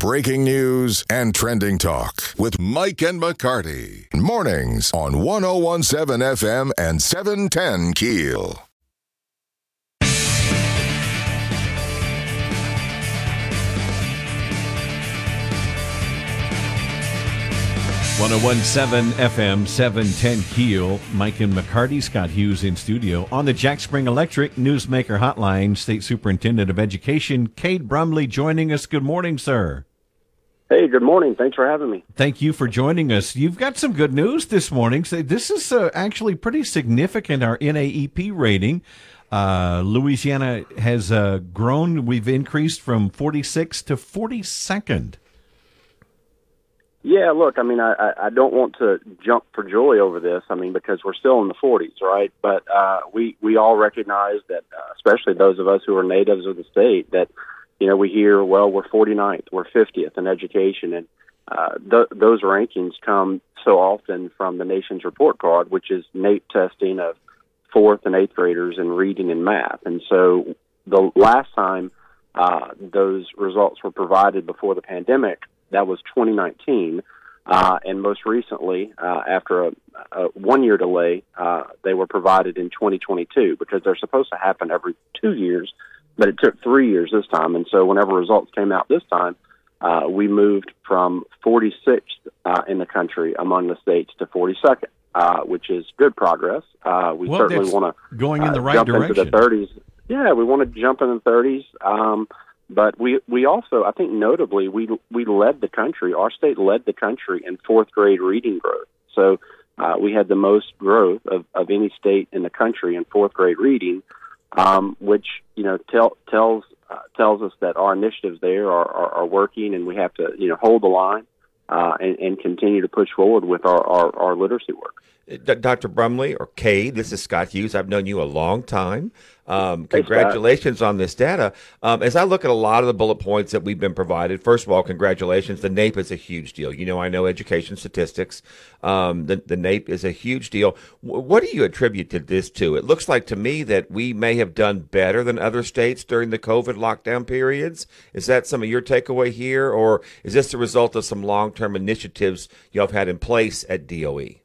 breaking news and trending talk with Mike and McCarty. Mornings on 1017 FM and 710 Keel. 1017 FM 710 Keel. Mike and McCarty, Scott Hughes in studio. On the Jack Spring Electric Newsmaker Hotline, State Superintendent of Education, Cade Brumley, joining us. Good morning, sir. Hey, good morning. Thanks for having me. Thank you for joining us. You've got some good news this morning. So this is uh, actually pretty significant, our NAEP rating. Uh, Louisiana has uh, grown. We've increased from 46 to 42nd. Yeah, look, I mean, I, I don't want to jump for joy over this. I mean, because we're still in the 40s, right? But uh, we we all recognize that, uh, especially those of us who are natives of the state, that you know we hear, well, we're 49th, we're 50th in education, and uh, th- those rankings come so often from the nation's report card, which is NAEP testing of fourth and eighth graders in reading and math. And so the last time uh, those results were provided before the pandemic that was 2019. Uh, and most recently, uh, after a, a one year delay, uh, they were provided in 2022 because they're supposed to happen every two years, but it took three years this time. And so, whenever results came out this time, uh, we moved from 46th uh, in the country among the states to 42nd, uh, which is good progress. Uh, we well, certainly want to going in the uh, right jump direction. into the 30s. Yeah, we want to jump in the 30s. Um, but we we also, I think, notably, we we led the country. Our state led the country in fourth grade reading growth. So uh, we had the most growth of, of any state in the country in fourth grade reading, um, which you know tell, tells uh, tells us that our initiatives there are, are, are working, and we have to you know hold the line uh, and, and continue to push forward with our, our, our literacy work. Dr. Brumley or Cade, this is Scott Hughes. I've known you a long time. Um, congratulations on this data. Um, as I look at a lot of the bullet points that we've been provided, first of all, congratulations. The NAEP is a huge deal. You know, I know education statistics. Um, the, the NAEP is a huge deal. W- what do you attribute to this to? It looks like to me that we may have done better than other states during the COVID lockdown periods. Is that some of your takeaway here, or is this the result of some long term initiatives you have had in place at DOE?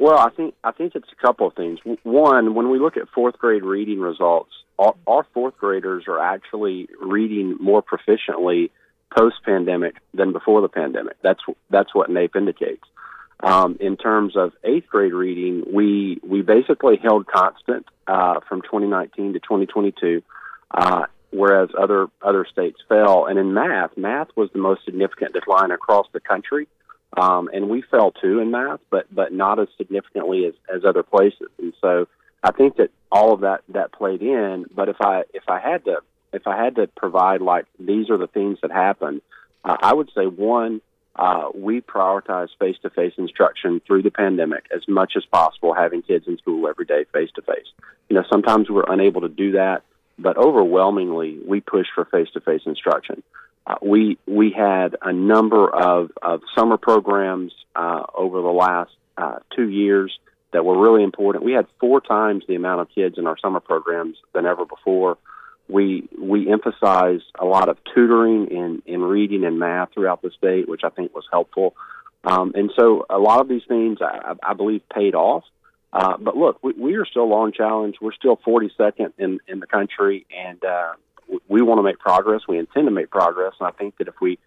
Well, I think I think it's a couple of things. One, when we look at fourth grade reading results, our, our fourth graders are actually reading more proficiently post pandemic than before the pandemic. That's that's what NAEP indicates. Um, in terms of eighth grade reading, we we basically held constant uh, from 2019 to 2022, uh, whereas other other states fell. And in math, math was the most significant decline across the country. Um, and we fell too in math, but but not as significantly as, as other places. And so I think that all of that that played in. But if I if I had to if I had to provide like these are the things that happened, uh, I would say one. Uh, we prioritize face-to-face instruction through the pandemic as much as possible, having kids in school every day face-to-face. You know, sometimes we're unable to do that, but overwhelmingly we push for face-to-face instruction. Uh, we we had a number of, of summer programs uh, over the last uh, two years that were really important. We had four times the amount of kids in our summer programs than ever before. We we emphasized a lot of tutoring in, in reading and math throughout the state, which I think was helpful. Um, and so a lot of these things I, I believe paid off. Uh, but look, we, we are still long challenge. We're still 42nd in, in the country, and uh, we want to make progress. We intend to make progress, and I think that if we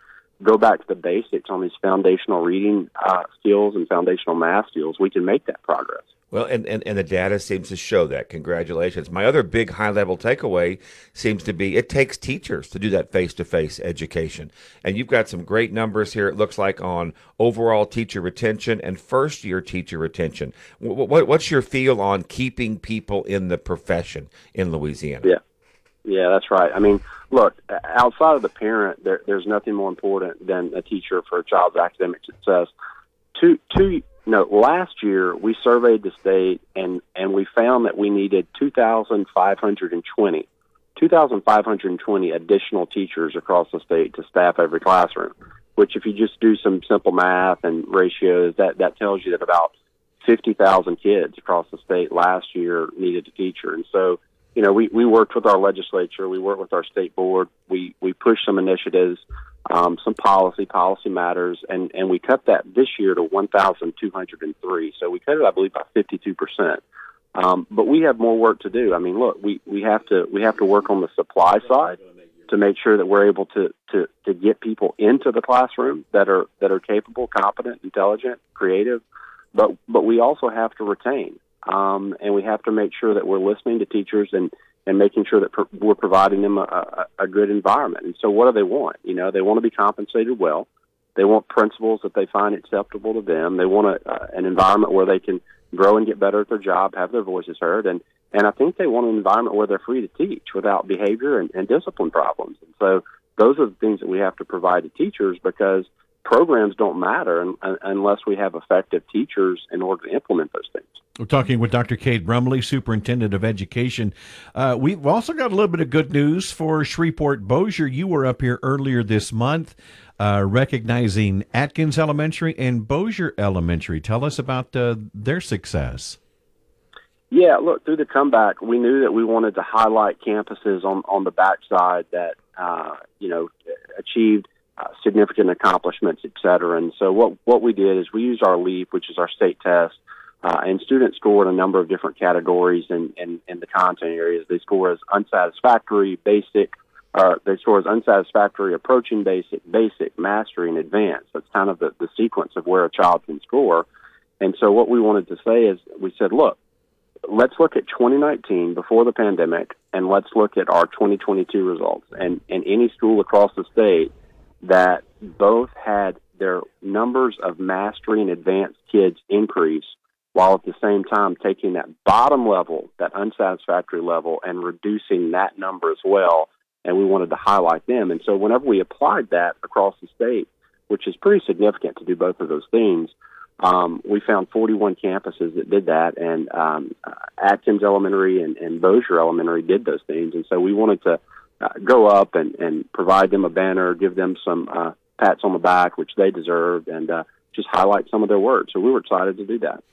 go back to the basics on these foundational reading uh, skills and foundational math skills, we can make that progress. Well, and, and, and the data seems to show that. Congratulations. My other big high level takeaway seems to be it takes teachers to do that face to face education. And you've got some great numbers here, it looks like, on overall teacher retention and first year teacher retention. What, what's your feel on keeping people in the profession in Louisiana? Yeah. Yeah, that's right. I mean, look, outside of the parent, there, there's nothing more important than a teacher for a child's academic success. Two, two, no, last year we surveyed the state and, and we found that we needed 2,520, 2,520 additional teachers across the state to staff every classroom, which if you just do some simple math and ratios, that, that tells you that about 50,000 kids across the state last year needed a teacher. And so, you know, we, we worked with our legislature, we worked with our state board, we, we pushed some initiatives. um, some policy, policy matters, and, and we cut that this year to 1,203. So we cut it, I believe, by 52 percent. Um, but we have more work to do. I mean, look, we, we have to we have to work on the supply side to make sure that we're able to, to, to get people into the classroom that are that are capable, competent, intelligent, creative. But but we also have to retain, um, and we have to make sure that we're listening to teachers and and making sure that pro- we're providing them a, a, a good environment. And so, what do they want? You know, they want to be compensated well. They want principals that they find acceptable to them. They want a, uh, an environment where they can grow and get better at their job, have their voices heard, and and I think they want an environment where they're free to teach without behavior and, and discipline problems. And so, those are the things that we have to provide to teachers because programs don't matter un- unless we have effective teachers in order to implement those things. We're talking with Dr. Cade Brumley, Superintendent of Education. Uh, we've also got a little bit of good news for Shreveport Bossier. You were up here earlier this month uh, recognizing Atkins Elementary and Bossier Elementary. Tell us about uh, their success. Yeah, look, through the comeback, we knew that we wanted to highlight campuses on, on the backside that, uh, you know, achieved uh, significant accomplishments, et cetera. And so what, what we did is we used our LEAP, which is our state test, uh, and students scored a number of different categories in, in, in the content areas. They score as unsatisfactory, basic, uh, they score as unsatisfactory, approaching basic, basic, mastery, and advanced. That's kind of the, the sequence of where a child can score. And so what we wanted to say is we said, look, let's look at 2019 before the pandemic, and let's look at our 2022 results. And, and any school across the state that both had their numbers of mastery and advanced kids increase while at the same time taking that bottom level, that unsatisfactory level, and reducing that number as well. And we wanted to highlight them. And so whenever we applied that across the state, which is pretty significant to do both of those things, um, we found 41 campuses that did that, and um, Atkins Elementary and, and Elementary did those things. And so we wanted to uh, go up and, and provide them a banner, give them some uh, pats on the back, which they deserved, and uh, just highlight some of their work. So we were excited to do that.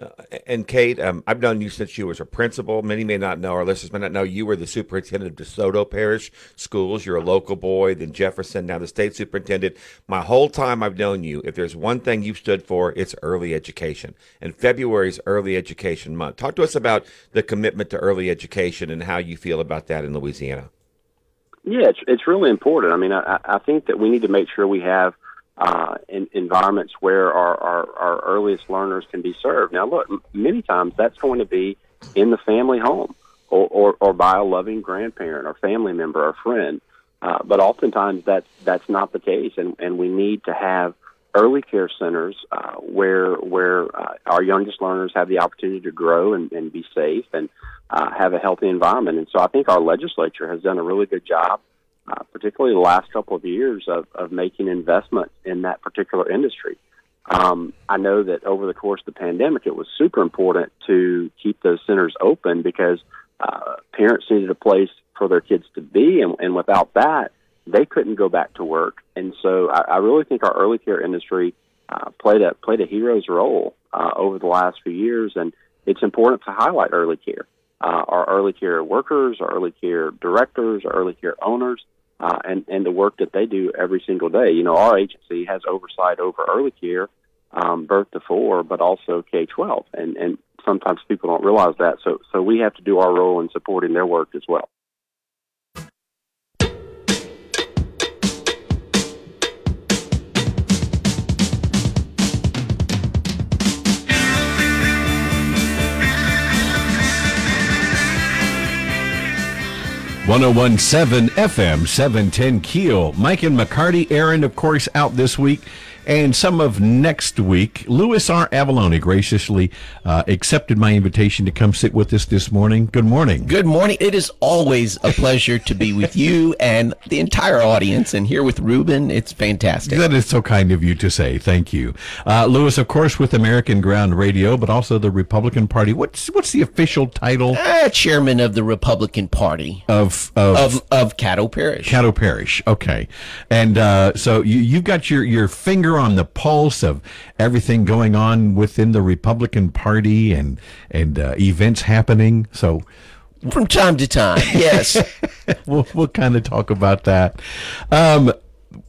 Uh, and Cade, um, I've known you since you was a principal. Many may not know, our listeners may not know, you were the superintendent of DeSoto Parish Schools. You're a local boy, then Jefferson, now the state superintendent. My whole time I've known you, if there's one thing you've stood for, it's early education. And February is Early Education Month. Talk to us about the commitment to early education and how you feel about that in Louisiana. Yeah, it's, it's really important. I mean, I, I think that we need to make sure we have uh, in, environments where our, our, our earliest learners can be served. Now, look, many times that's going to be in the family home or, or, or by a loving grandparent or family member or friend. Uh, but oftentimes that's that's not the case, and, and we need to have early care centers uh, where where uh, our youngest learners have the opportunity to grow and, and be safe and uh, have a healthy environment. And so I think our legislature has done a really good job, uh, particularly the last couple of years, of, of making investments in that particular industry. Um, I know that over the course of the pandemic, it was super important to keep those centers open because uh, parents needed a place for their kids to be, and, and without that, they couldn't go back to work. And so I, I really think our early care industry uh, played a played a hero's role uh, over the last few years, and it's important to highlight early care. Uh, our early care workers, our early care directors, our early care owners, uh, and and the work that they do every single day. You know, our agency has oversight over early care, um, birth to four, but also K twelve, and and sometimes people don't realize that. So so we have to do our role in supporting their work as well. One zero oh one seven FM seven ten Keel. Mike and McCarty. Erin, of course, out this week and some of next week. Louis R. Avallone graciously uh, accepted my invitation to come sit with us this morning. Good morning. Good morning. It is always a pleasure to be with you and the entire audience, and here with Ruben. It's fantastic. That is so kind of you to say. Thank you, uh, Louis. Of course, with American Ground Radio, but also the Republican Party. What's what's the official title? Uh, chairman of the Republican Party of of of, of Caddo Parish. Caddo Parish. Okay, and uh, so you you've got your your finger on the pulse of everything going on within the Republican Party and and uh, events happening. So from time to time, yes, we'll we'll kind of talk about that. Um,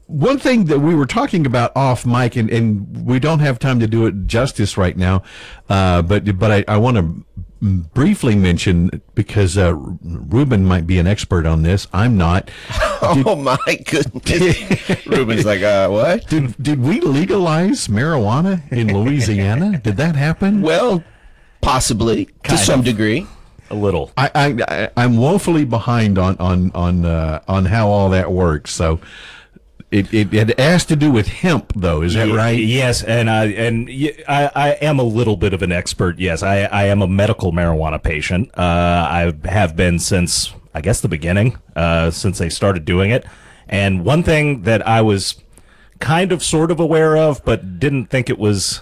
one thing that we were talking about off mic, and, and we don't have time to do it justice right now, uh, but but I, I want to briefly mention because uh, Ruben might be an expert on this. I'm not. oh my goodness! Ruben's like, uh, what? Did did we legalize marijuana in Louisiana? did that happen? Well, possibly to some degree. A little. I, I I'm woefully behind on on on uh, on how all that works. So it, it, it has to do with hemp, though. Is that right? Yes, and I and I, I am a little bit of an expert. Yes, I, I am a medical marijuana patient. Uh, I have been since I guess the beginning, uh, since they started doing it. And one thing that I was kind of sort of aware of, but didn't think it was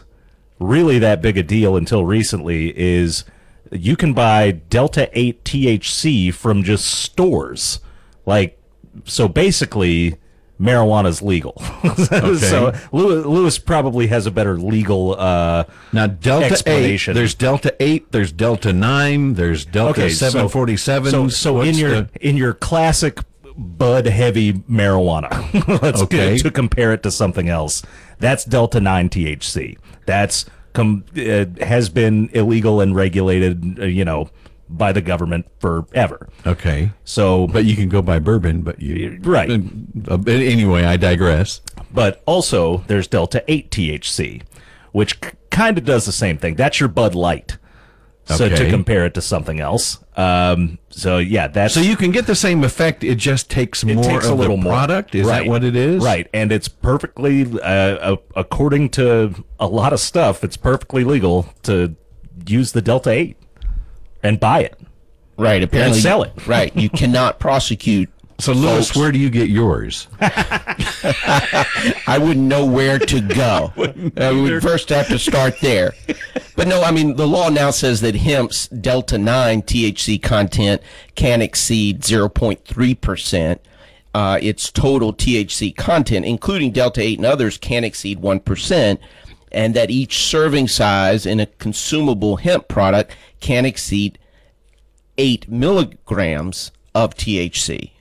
really that big a deal until recently is you can buy Delta 8 THC from just stores. Like, so basically, marijuana's legal. so Louis, Louis probably has a better legal. Uh, Now Delta eight, there's Delta eight, there's Delta nine, there's Delta okay, so- seven forty seven. So, so in your in your classic bud heavy marijuana, let's Okay. to compare it to something else. That's Delta nine THC. That's com- uh, has been illegal and regulated, uh, you know, by the government forever. okay, So, but you can go buy bourbon. But you Right. Uh, anyway, I digress. but also there's Delta 8 THC, which c- kind of does the same thing. That's your Bud Light. So to compare it to something else. Um, so yeah, that's So you can get the same effect. It just takes it more takes of a little the more. product. Is Right. that what it is? Right, and it's perfectly, uh, according to a lot of stuff, it's perfectly legal to use the Delta Eight and buy it. Right. Apparently, sell it. Right. You cannot prosecute. So Louis, folks. where do you get yours? I wouldn't know where to go. I would first have to start there. But no, I mean, the law now says that hemp's Delta 9 THC content can exceed 0.3%. Uh, its total THC content, including Delta 8 and others, can exceed 1%. And that each serving size in a consumable hemp product can exceed 8 milligrams of THC.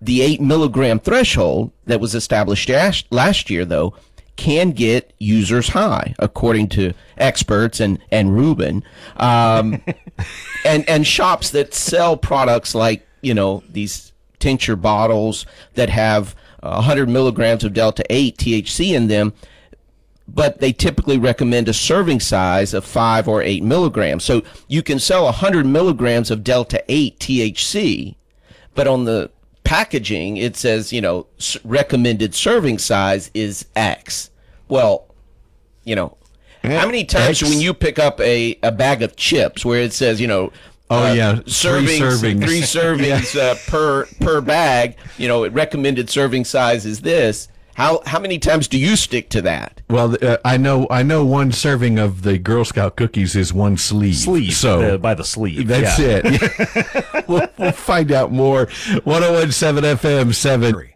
The 8 milligram threshold that was established last- year, though, can get users high, according to experts and, and Ruben. Um, and, and shops that sell products like, you know, these tincture bottles that have uh, 100 milligrams of Delta 8 THC in them but they typically recommend a serving size of five or eight milligrams. So you can sell 100 milligrams of Delta 8 THC, but on the packaging, it says, you know, s- recommended serving size is X. Well, you know, how many times X. when you pick up a, a bag of chips where it says, you know, Oh, uh, yeah, three servings, servings. three servings uh, per per bag. You know, recommended serving size is this. How how many times do you stick to that? Well, uh, I know I know one serving of the Girl Scout cookies is one sleeve. Sleeve, So uh, by the sleeve. That's yeah. it. we'll, we'll find out more. 1017 FM 7.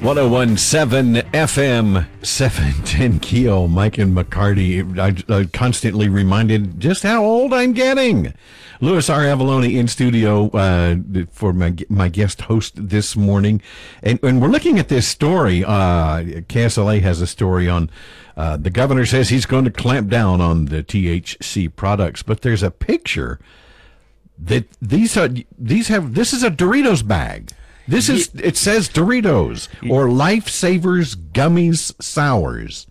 One zero one seven FM seven ten Keel Mike and McCarty. I, I constantly reminded just how old I'm getting. Louis R. Avallone in studio uh, for my my guest host this morning, and, and we're looking at this story. Uh, KSLA has a story on uh, the governor says he's going to clamp down on the THC products, but there's a picture that these are these have this is a Doritos bag. This is it says Doritos or Lifesavers gummies sours.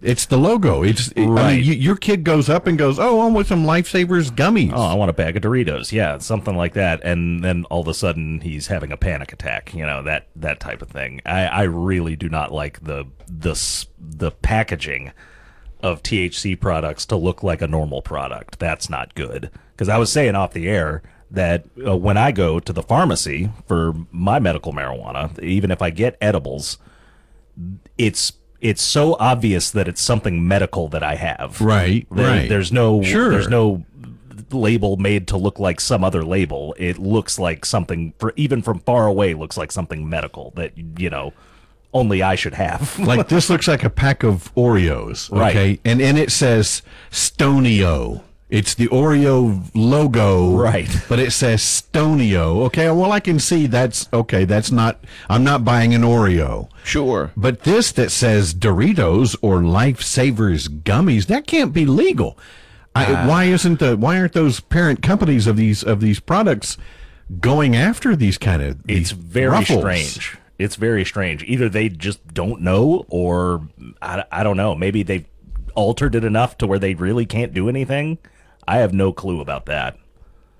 It's the logo. It's I Right. mean, you, your kid goes up and goes, "Oh, I want some Lifesavers gummies." Oh, I want a bag of Doritos. Yeah, something like that. And then all of a sudden he's having a panic attack. You know that that type of thing. I, I really do not like the the the packaging of THC products to look like a normal product. That's not good. Because I was saying off the air that uh, when I go to the pharmacy for my medical marijuana, even if I get edibles, it's it's so obvious that it's something medical that I have. Right, There- right. There's no Sure. there's no label made to look like some other label. It looks like something for even from far away looks like something medical that you know only I should have. like this looks like a pack of Oreos, Right. okay? And and it says Stonio. It's the Oreo logo, Right. But it says Stonio. Okay, well I can see that's okay. That's not. I'm not buying an Oreo. Sure. But this that says Doritos or Lifesavers gummies, that can't be legal. I, ah. why isn't the why aren't those parent companies of these of these products going after these kind of these it's very ruffles? strange. It's very strange. Either they just don't know, or I, I don't know. Maybe they've altered it enough to where they really can't do anything. I have no clue about that.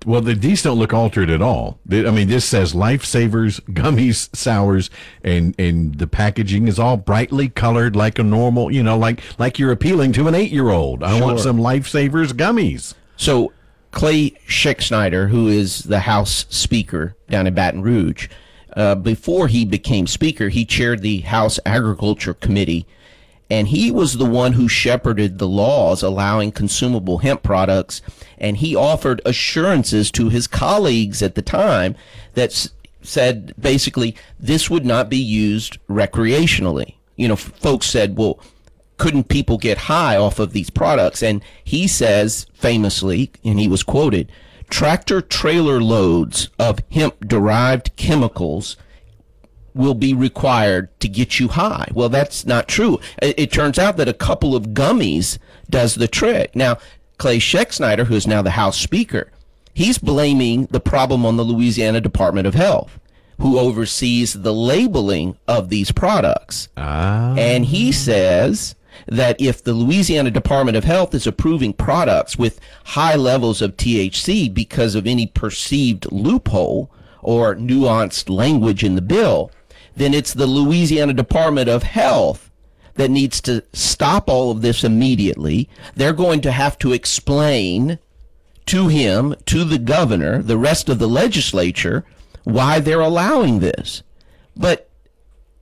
Well, the, these don't look altered at all. They- I mean, this says Lifesavers gummies, sours, and and the packaging is all brightly colored like a normal, you know, like like you're appealing to an eight year old. I want some Lifesavers gummies. So Clay Scheck who is the House Speaker down in Baton Rouge, uh, before he became Speaker, he chaired the House Agriculture Committee, and he was the one who shepherded the laws allowing consumable hemp products, and he offered assurances to his colleagues at the time that s- said basically this would not be used recreationally. You know, f- folks said, well, couldn't people get high off of these products? And he says famously, and he was quoted, tractor trailer loads of hemp derived chemicals will be required to get you high. Well, that's not true. It, it turns out that a couple of gummies does the trick. Now, Clay Scheck who is now the House Speaker, he's blaming the problem on the Louisiana Department of Health, who oversees the labeling of these products. Ah. And he says that if the Louisiana Department of Health is approving products with high levels of THC because of any perceived loophole or nuanced language in the bill, then it's the Louisiana Department of Health that needs to stop all of this immediately. They're going to have to explain to him, to the governor, the rest of the legislature, why they're allowing this. But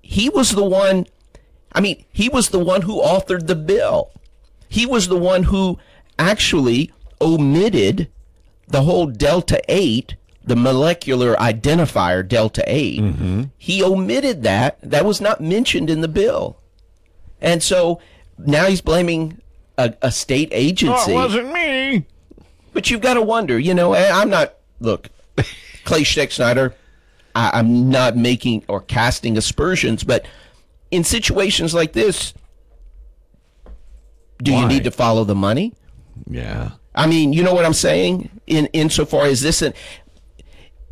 he was the one, I mean, he was the one who authored the bill. He was the one who actually omitted the whole Delta 8, the molecular identifier Delta 8. Mm-hmm. He omitted that. That was not mentioned in the bill. And so now he's blaming a, a state agency. Oh, it wasn't me. But you've got to wonder, you know, I'm not, look, Clay Scheck I, I'm not making or casting aspersions, but in situations like this, do you need to follow the money? Yeah. I mean, you know what I'm saying? In insofar as this an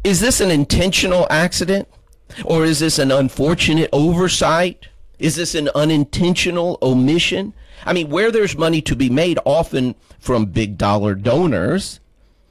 is this an intentional accident? Or is this an unfortunate oversight? Is this an unintentional omission? I mean, where there's money to be made, often from big dollar donors,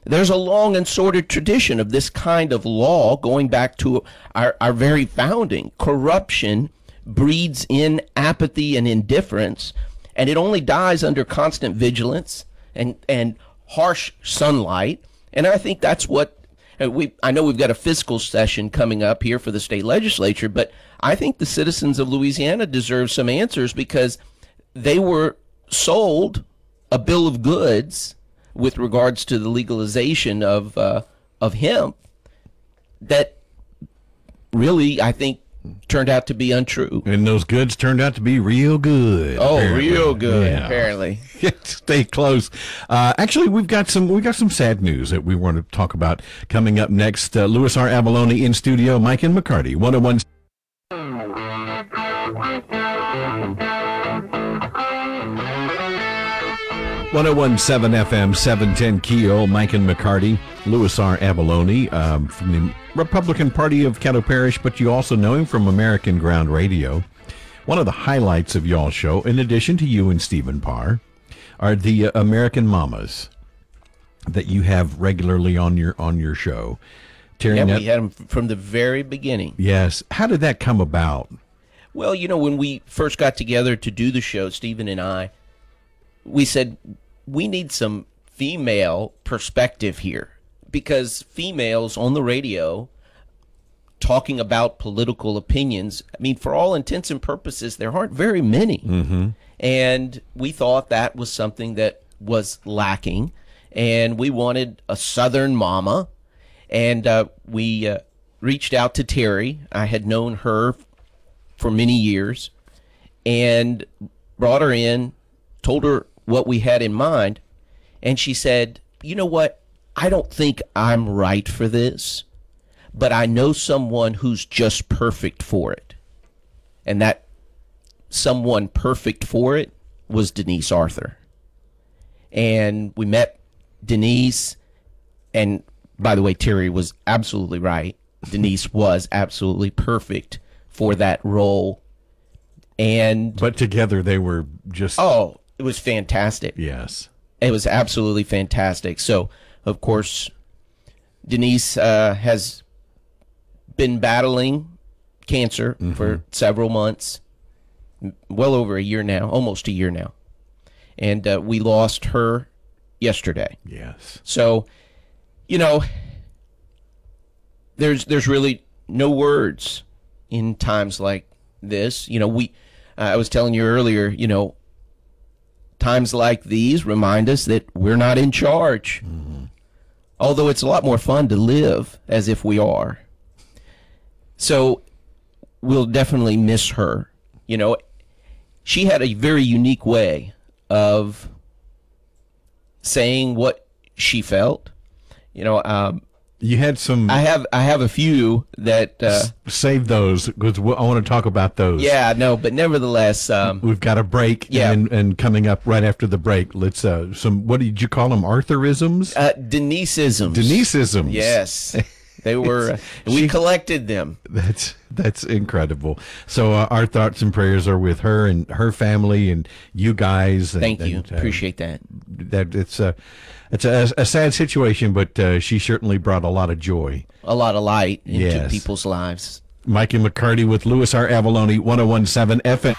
there's a long and sordid tradition of this kind of law going back to our, our very founding. Corruption breeds in apathy and indifference, and it only dies under constant vigilance and, and harsh sunlight. And I think that's what we. I know we've got a fiscal session coming up here for the state legislature, but I think the citizens of Louisiana deserve some answers because they were sold a bill of goods with regards to the legalization of uh, of hemp that really I think turned out to be untrue. And those goods turned out to be real good. Oh, apparently. real good, Yeah. apparently. Stay close. Uh, actually, we've got some we got some sad news that we want to talk about coming up next. Uh, Louis R. Avallone in studio. Mike and McCarty. One hundred one. 1017 FM 710 Keel, Mike and McCarty, Louis R. Avallone um, from the Republican Party of Caddo Parish, but you also know him from American Ground Radio. One of the highlights of y'all's show, in addition to you and Stephen Parr, are the uh, American Mamas that you have regularly on your on your show. Tearing Yeah, up, we had them from the very beginning. yes. How did that come about? Well, you know, when we first got together to do the show, Stephen and I, we said we need some female perspective here because females on the radio talking about political opinions, I mean, for all intents and purposes, there aren't very many. Mm-hmm. And we thought that was something that was lacking. and we wanted a Southern mama, and uh, we uh, reached out to Terry. I had known her for many years, and brought her in, told her what we had in mind, and she said, "You know what? I don't think I'm right for this, but I know someone who's just perfect for it." And that someone perfect for it was Denise Arthur. And we met Denise, and by the way, Terry was absolutely right. Denise was absolutely perfect for that role. And But together they were just oh, it was fantastic. yes. It was absolutely fantastic. So, of course, Denise uh, has been battling cancer for several months, well over a year now, almost a year now. And uh, we lost her yesterday. Yes. So, you know, there's there's really no words in times like this. You know, we uh, I was telling you earlier, you know, times like these remind us that we're not in charge. Although it's a lot more fun to live as if we are. So, we'll definitely miss her. You know, she had a very unique way of saying what she felt. You know, um, You had some I have I have a few that uh, save those because I want to talk about those. yeah no, but nevertheless, um, We've got a break, Yeah. and and coming up right after the break, let's uh some what did you call them? Arthurisms, uh, Deniseisms. Deniseisms. Yes, they were. Uh, we she- collected them. That's that's incredible. So uh, our thoughts and prayers are with her and her family and you guys. And, Thank you. and, uh, Appreciate that. that. It's a it's a, a sad situation, but uh, she certainly brought a lot of joy. A lot of light into Yes. people's lives. Mikey McCarty with Louis R. Avallone, 1017 FM.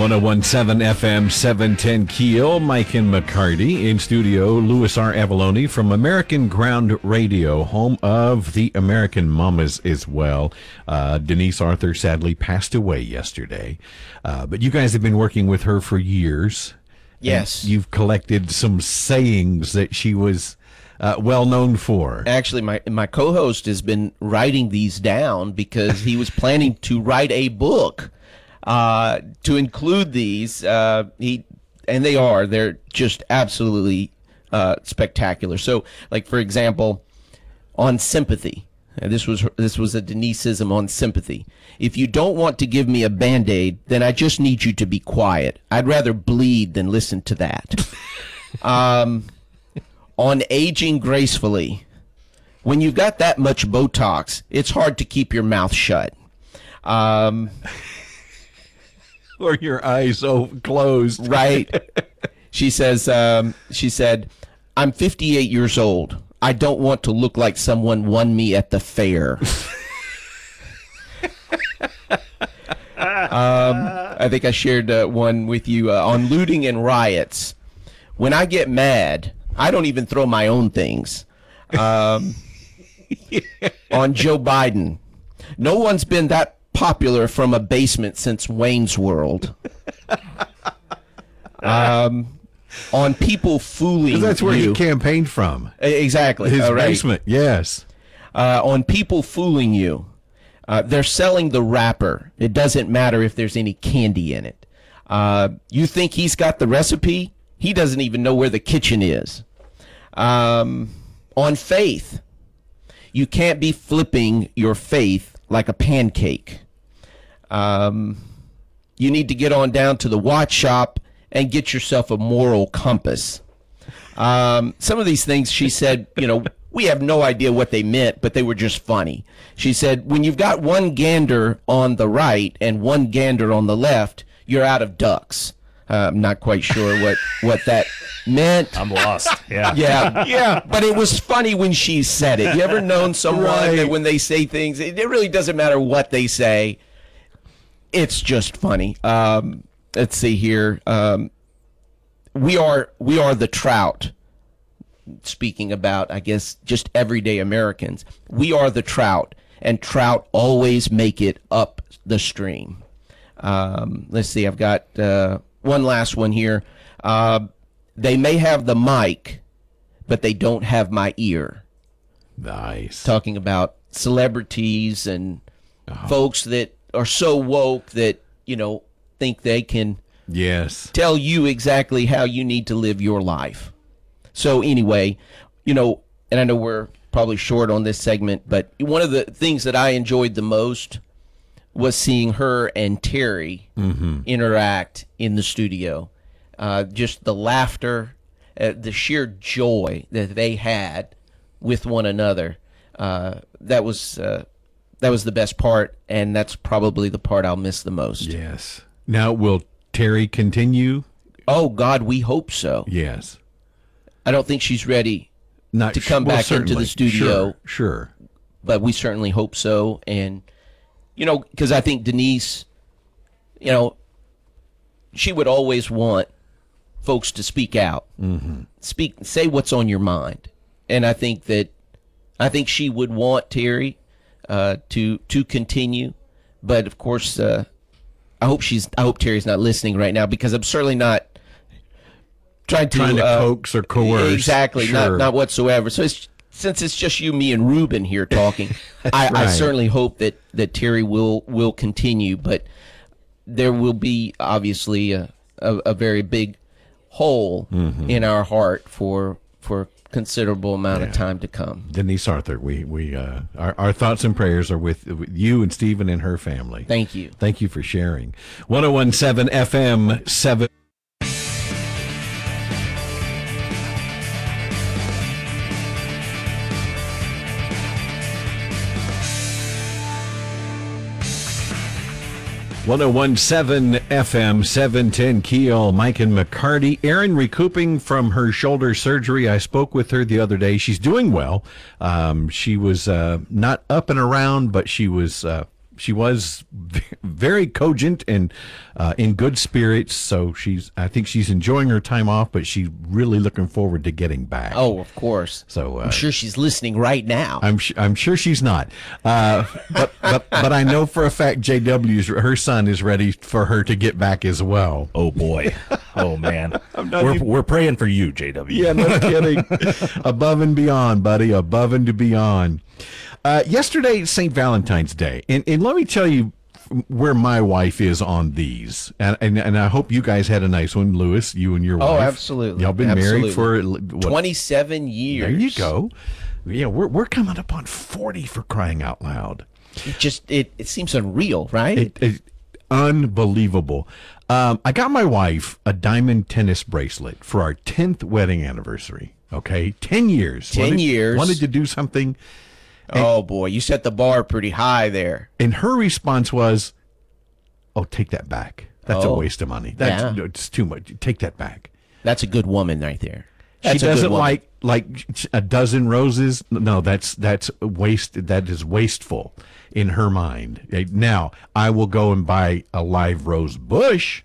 One zero one seven FM seven ten Keel. Mike and McCarty in studio. Louis R. Avallone from American Ground Radio, home of the American Mamas as well. Uh, Denise Arthur sadly passed away yesterday, uh, but you guys have been working with her for years. Yes. You've collected some sayings that she was uh, well known for. Actually, my my co-host has been writing these down because he was planning to write a book uh, to include these. Uh, he and they are they're just absolutely uh, spectacular. So, like for example, on sympathy. And this was this was a Deniseism on sympathy. If you don't want to give me a band-aid, then I just need you to be quiet. I'd rather bleed than listen to that. um, on aging gracefully. When you've got that much Botox, it's hard to keep your mouth shut. Um, Or your eyes so closed. right? she says. Um, she said, "I'm 58 years old. I don't want to look like someone won me at the fair." um, I think I shared uh, one with you uh, on looting and riots. When I get mad, I don't even throw my own things. Um, on Joe Biden, no one's been that popular from a basement since Wayne's World. um, on people fooling you That's where you. you campaigned from. Exactly. His right. basement, yes. Uh, on people fooling you. Uh, they're selling the wrapper. It doesn't matter if there's any candy in it. Uh, you think he's got the recipe? He doesn't even know where the kitchen is. Um, on faith, you can't be flipping your faith like a pancake. Um, you need to get on down to the watch shop and get yourself a moral compass. Um, some of these things she said, you know, we have no idea what they meant, but they were just funny. She said, when you've got one gander on the right and one gander on the left, you're out of ducks. Uh, I'm not quite sure what, what that meant. I'm lost. Yeah. Yeah, yeah. But it was funny when she said it. You ever known someone Right. that when they say things, it, it really doesn't matter what they say. It's just funny. Um, let's see here. Um, we are we are the trout. speaking about, I guess, just everyday Americans. We are the trout, and trout always make it up the stream. Um, let's see, I've got uh, one last one here. Uh, they may have the mic, but they don't have my ear. Nice. Talking about celebrities and folks that are so woke that, you know, think they can Yes. tell you exactly how you need to live your life. So anyway, you know, and I know we're probably short on this segment, but one of the things that I enjoyed the most was seeing her and Terry interact in the studio. Uh, just the laughter, uh, the sheer joy that they had with one another. Uh, that was uh, that was the best part, and that's probably the part I'll miss the most. Yes. Now, will Terry continue? Oh God, we hope so. Yes. I don't think she's ready, Not To come well, back into the studio. Sure. sure. but we certainly hope so. And you know, because I think Denise, you know, she would always want folks to speak out, mm-hmm. speak, say what's on your mind. And I think that I think she would want Terry uh, to to continue, but of course, uh, I hope she's. I hope Terry's not listening right now because I'm certainly not trying to Trying to uh, coax or coerce. Exactly, Sure. not not whatsoever. So it's, since it's just you, me, and Ruben here talking, I, I certainly hope that that Terry will will continue, but there will be obviously a a, a very big hole Mm-hmm. in our heart for for considerable amount of time to come. Denise Arthur, we we uh, our our thoughts and prayers are with, with you and Stephen and her family. Thank you. Thank you for sharing. 1017 FM 7 1017 FM 710 Keel, Mike and McCarty. Erin recouping from her shoulder surgery. I spoke with her the other day. She's doing well. Um, she was uh, not up and around, but she was uh, she was very cogent and uh, in good spirits. So she's I think she's enjoying her time off, but she's really looking forward to getting back. Oh, of course. So, uh, I'm sure she's listening right now. I'm sh- I'm sure she's not, uh, but but but I know for a fact JW's her son is ready for her to get back as well. Oh boy. Oh man. not we're even- we're praying for you, JW. Yeah, no kidding. Above and beyond, buddy. Above and beyond. Uh, yesterday, St. Valentine's Day, and and let me tell you where my wife is on these, and and, and I hope you guys had a nice one, Louis. You and your wife. Oh, absolutely. Y'all been Absolutely. married for what, 27 years. There you go. Yeah, we're we're coming up on forty for crying out loud. It just it, it seems unreal, right? It, it, unbelievable. Um, I got my wife a diamond tennis bracelet for our 10th wedding anniversary. Okay. 10 years. 10 Wanted- years. Wanted to do something. Oh boy, you set the bar pretty high there. And her response was, Oh, take that back. That's a Oh. waste of money. That's Yeah. no, it's too much. Take that back. That's a good woman right there. That's she doesn't like like a dozen roses. No, that's that's waste. That is wasteful in her mind. Now I will go and buy a live rose bush.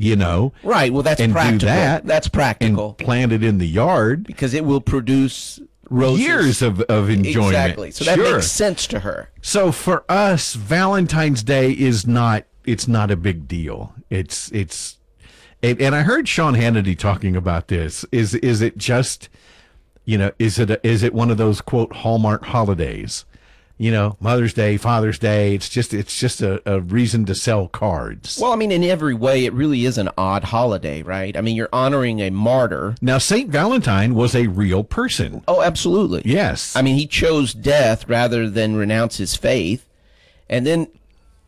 You know, Right. Well, that's and practical. do that. That's practical and plant it in the yard. because it will produce roses. Years of, of enjoyment. Exactly. So that Sure. makes sense to her. So for us, Valentine's Day is not it's not a big deal. It's it's and, and I heard Sean Hannity talking about this. Is is it just you know, is it a, is it one of those quote Hallmark holidays? You know, Mother's Day, Father's Day, it's just it's just a, a reason to sell cards. Well, I mean, in every way, it really is an odd holiday, right? I mean, you're honoring a martyr. now Saint Valentine was a real person. Oh, absolutely. Yes. I mean, he chose death rather than renounce his faith. And then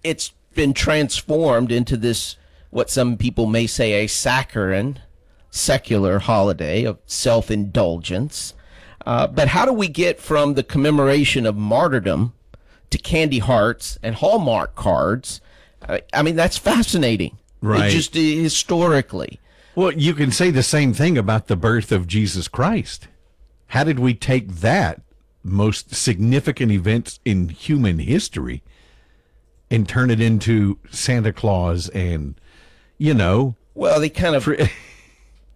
it's been transformed into this, what some people may say, a saccharine, secular holiday of self indulgence. Uh, but how do we get from the commemoration of martyrdom to candy hearts and Hallmark cards? I, I mean, that's fascinating. Right. It just uh, historically. Well, you can say the same thing about the birth of Jesus Christ. How did we take that most significant event in human history and turn it into Santa Claus and, you know, Well, they kind of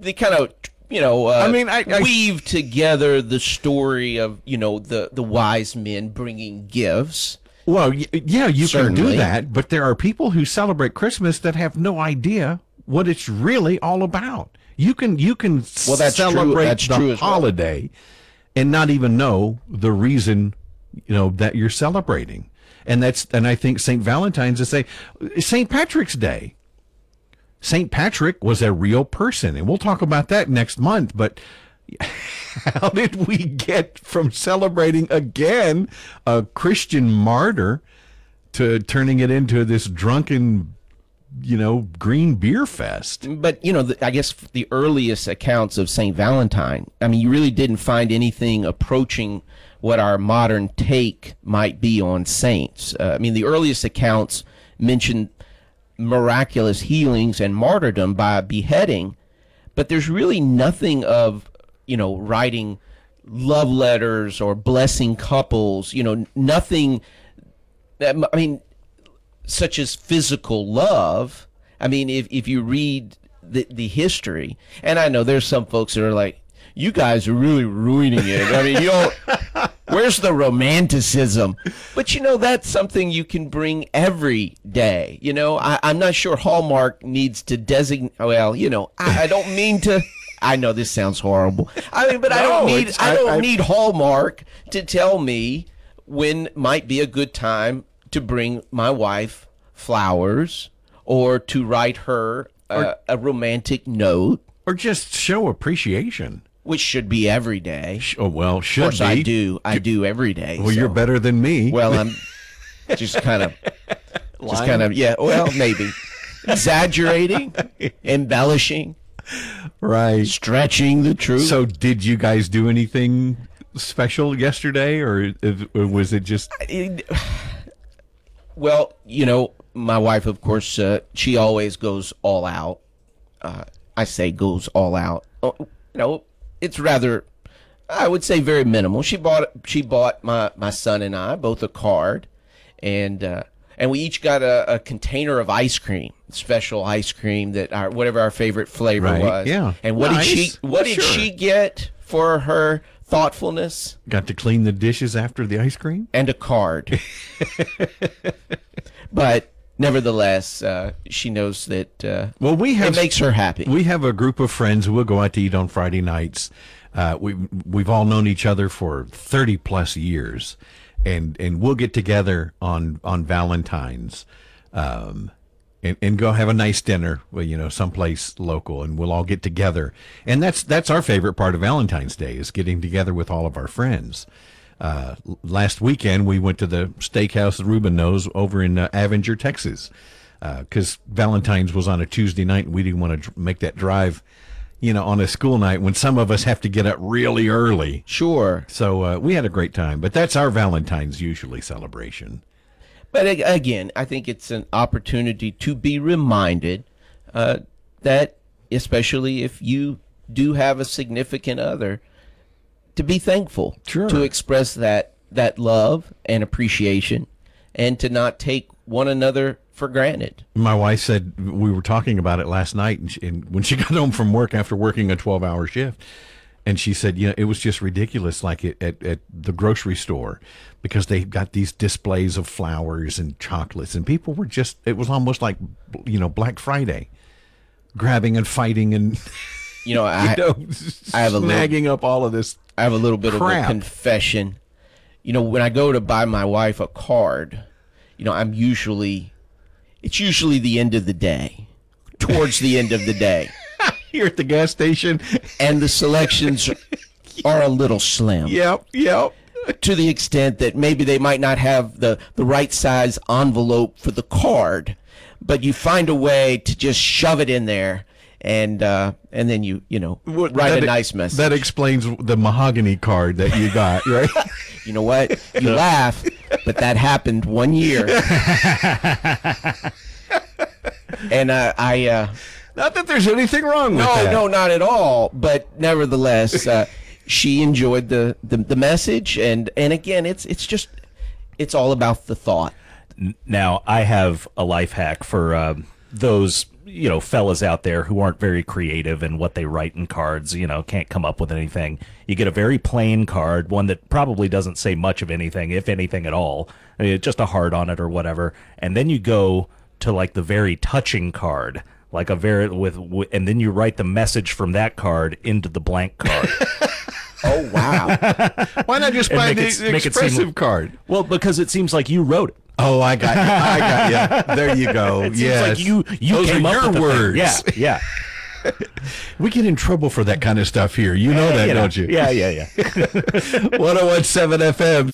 they kind of you know, uh, I mean, I- I- weave together the story of you know the the wise men bringing gifts. Well, yeah, you can do that, but there are people who celebrate Christmas that have no idea what it's really all about. You can you can Well, that's true. That's the true as well. holiday and not even know the reason you know that you're celebrating. And that's and I think St. Valentine's is say St. Patrick's Day. St. Patrick was a real person, and we'll talk about that next month, but how did we get from celebrating again a Christian martyr to turning it into this drunken, you know, green beer fest? But you know, the, I guess the earliest accounts of Saint Valentine. I mean, you really didn't find anything approaching what our modern take might be on saints. Uh, I mean, the earliest accounts mention miraculous healings and martyrdom by beheading, but there's really nothing of you know writing love letters or blessing couples. You know, nothing. I mean, such as physical love. I mean, if if you read the the history, and I know there's some folks that are like, you guys are really ruining it. I mean, you don't. Where's the romanticism? But you know, that's something you can bring every day. You know, I, I'm not sure Hallmark needs to designate. Well, you know, I, I don't mean to. I know this sounds horrible. I mean, but I don't need. I I- don't I- need Hallmark to tell me when might be a good time to bring my wife flowers or to write her uh, a romantic note, Or just show appreciation? Which should be every day. Oh, well, should Of course, be. I do. I do every day. Well, you're better than me. Well, I'm just kind of, just kind of, yeah. Well, maybe exaggerating, embellishing, right. stretching the truth. So, did you guys do anything special yesterday, or, or was it just? It- well, you know, my wife, of course, uh, she always goes all out. Uh, I say goes all out. Oh, you know, it's rather, I would say, very minimal. She bought she bought my my son and I both a card, and uh, and we each got a, a container of ice cream, special ice cream that our whatever our favorite flavor Right, was. yeah. And what did she Nice. what did Sure. she get for her thoughtfulness? Got to clean the dishes after the ice cream? and a card. but nevertheless, uh, she knows that uh, Well, we have it makes her happy. We have a group of friends who will go out to eat on Friday nights. Uh, we we've all known each other for thirty plus years, and and we'll get together on on Valentine's, um, and and go have a nice dinner. Well, you know, someplace local, and we'll all get together. And that's that's our favorite part of Valentine's Day is getting together with all of our friends. Uh, last weekend we went to the steakhouse that Ruben knows over in uh, Avinger, Texas, because Valentine's was on a Tuesday night and we didn't want to make that drive, you know, on a school night when some of us have to get up really early. sure, So uh, we had a great time, but that's our Valentine's usually celebration. but again, I think it's an opportunity to be reminded uh, that, especially if you do have a significant other, to be thankful, Sure. to express that that love and appreciation, and to not take one another for granted. My wife said we were talking about it last night, and, she, and when she got home from work after working a twelve-hour shift, and she said, you know, it was just ridiculous, like at, at, at the grocery store, because they got these displays of flowers and chocolates, and people were just, it was almost like, you know, Black Friday, grabbing and fighting and You know, I, you know, I have a snagging up all of this. I have a little bit of a confession. You know, when I go to buy my wife a card, you know, I'm usually, it's usually the end of the day, towards the end of the day, Here at the gas station. and the selections are a little slim. Yep, yep. To the extent that maybe they might not have the, the right size envelope for the card, but you find a way to just shove it in there, and uh, and then you you know write That- a nice message. That explains the mahogany card that you got, right? You know what? You laugh, but that happened one year. and uh, I, uh, Not that there's anything wrong with no, that. no, not at all. But nevertheless, uh, she enjoyed the, the the message, and and again, it's it's just it's all about the thought. Now, I have a life hack for um, those you know fellas out there who aren't very creative in what they write in cards you know can't come up with anything you get a very plain card one that probably doesn't say much of anything if anything at all I mean, just a heart on it or whatever and then you go to like the very touching card like a very with, with and then you write the message from that card into the blank card Oh wow! Why not just buy make the it- make it seem- expressive card? well because it seems like you wrote it Oh, I got, I got, yeah. There you go. yes, like you you Those came are up your with the thing. words. yeah yeah we get in trouble for that kind of stuff here. You know that, You know, don't you? yeah yeah yeah 1017 FM.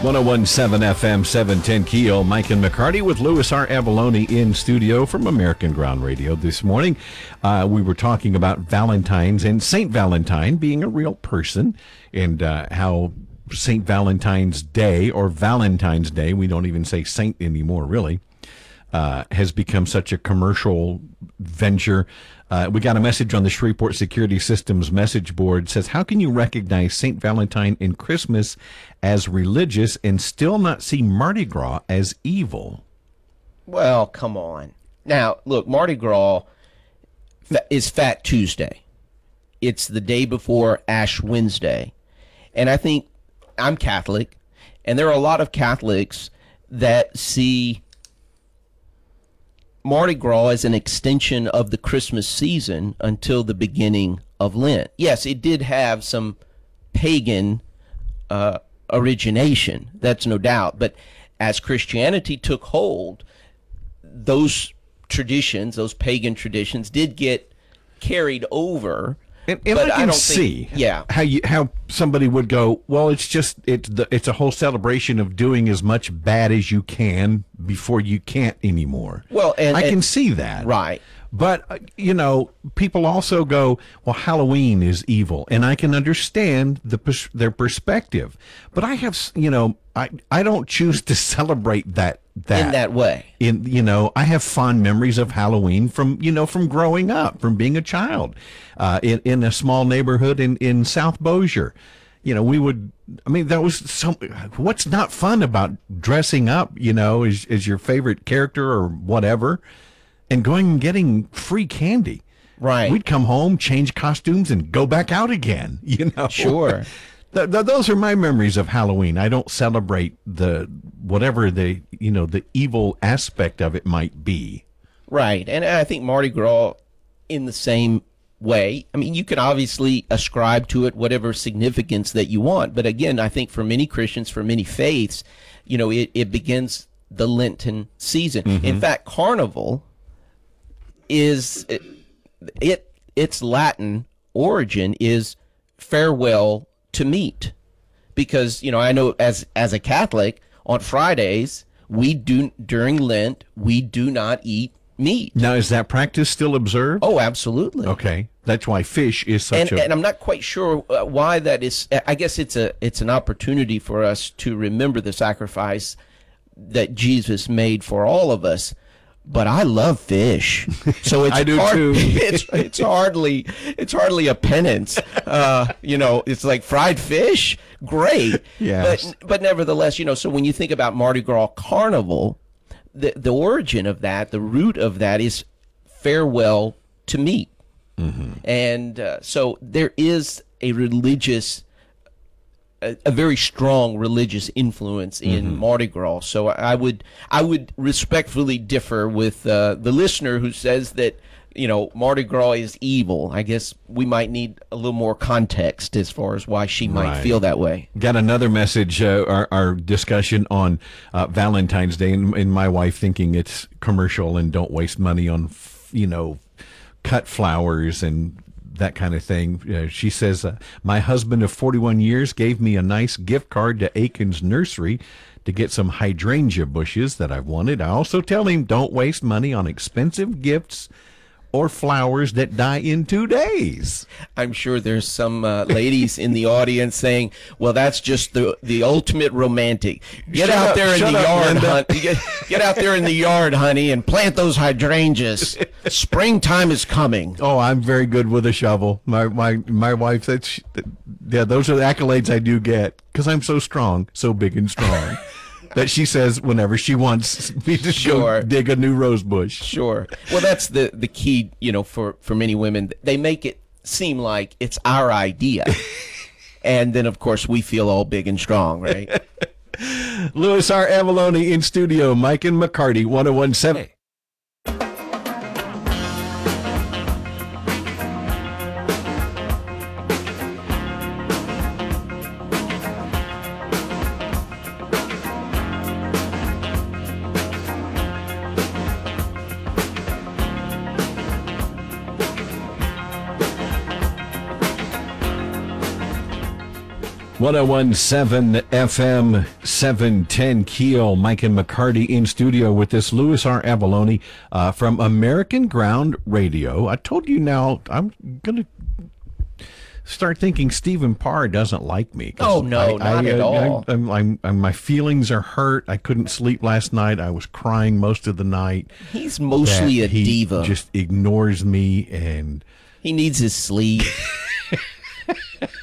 One zero one seven FM seven ten Keel, Mike and McCarty with Louis R. Avallone in studio from American Ground Radio this morning. Uh, we were talking about Valentine's and Saint Valentine being a real person, and uh, how Saint Valentine's Day or Valentine's Day, we don't even say saint anymore, really, uh, has become such a commercial venture. Uh, we got a message on the Shreveport Security Systems message board It says, "How can you recognize Saint Valentine and Christmas as religious and still not see Mardi Gras as evil?" Well, come on. Now, look, Mardi Gras is Fat Tuesday. It's the day before Ash Wednesday. And I think I'm Catholic, and there are a lot of Catholics that see Mardi Gras as an extension of the Christmas season until the beginning of Lent. Yes, it did have some pagan uh, origination, that's no doubt. But as Christianity took hold, those traditions, those pagan traditions, did get carried over. And, and but I can don't see, think, yeah, how you how somebody would go. Well, it's just it's the it's a whole celebration of doing as much bad as you can before you can't anymore. Well, and- I can see that, right. But uh, you know, people also go, "Well, Halloween is evil," and I can understand the pers- their perspective. But I have, you know, I I don't choose to celebrate that that in that way. in you know i have fond memories of halloween from you know from growing up from being a child uh, in, in a small neighborhood in, in south bossier you know we would i mean that was some what's not fun about dressing up you know as, as your favorite character or whatever and going and getting free candy Right. we'd come home change costumes and go back out again you know Sure. Th- th- those are my memories of Halloween. I don't celebrate the whatever the you know the evil aspect of it might be. Right. And I think Mardi Gras in the same way. I mean, you can obviously ascribe to it whatever significance that you want. But again, I think for many Christians, for many faiths, you know, it, it begins the Lenten season. Mm-hmm. In fact, Carnival is it, it its Latin origin is farewell to meat. Because, you know, I know as as a Catholic, on Fridays, we do during Lent, we do not eat meat. Now, is that practice still observed? Oh, absolutely. okay. That's why fish is such And, a. and I'm not quite sure uh, why that is. I guess it's a it's an opportunity for us to remember the sacrifice that Jesus made for all of us. But I love fish, so it's I do hard, too. It's it's hardly it's hardly a penance. Uh, you know, it's like fried fish, great. Yes. But but nevertheless, you know, so when you think about Mardi Gras Carnival, the the origin of that, the root of that is farewell to meat. And uh, so there is a religious, a, a very strong religious influence in Mardi Gras. So I would, I would respectfully differ with uh, the listener who says that you know Mardi Gras is evil. I guess we might need a little more context as far as why she might Right. feel that way. Got another message, uh, our, our discussion on uh, Valentine's Day, and, and my wife thinking it's commercial and don't waste money on, f- you know, cut flowers and that kind of thing. She says, uh, My husband of 41 years gave me a nice gift card to Aiken's Nursery to get some hydrangea bushes that I've wanted. I also tell him don't waste money on expensive gifts or flowers that die in two days. I'm sure there's some uh, ladies in the audience saying, "Well, that's just the the ultimate romantic. Get Shut out up, there in the up, yard, hun- get, get out there in the yard, honey, and plant those hydrangeas. Springtime is coming." Oh, I'm very good with a shovel. My my my wife said, yeah, those are the accolades I do get because I'm so strong, so big and strong. that she says whenever she wants me to sure. dig a new rose bush. Sure. Well, that's the the key, you know, for for many women. They make it seem like it's our idea. and then of course we feel all big and strong, right? Louis R. Avallone in studio, Mike and McCarty, 1017. Hey. 1017 FM 710 Keel. Mike and McCarty in studio with this Louis R. Avallone uh, from American Ground Radio. I told you now, I'm going to start thinking Stephen Parr doesn't like me. Oh no, I, not I, at I, all. I'm, I'm, I'm, my feelings are hurt. I couldn't sleep last night. I was crying most of the night. He's mostly a he diva. Just ignores me and he needs his sleep.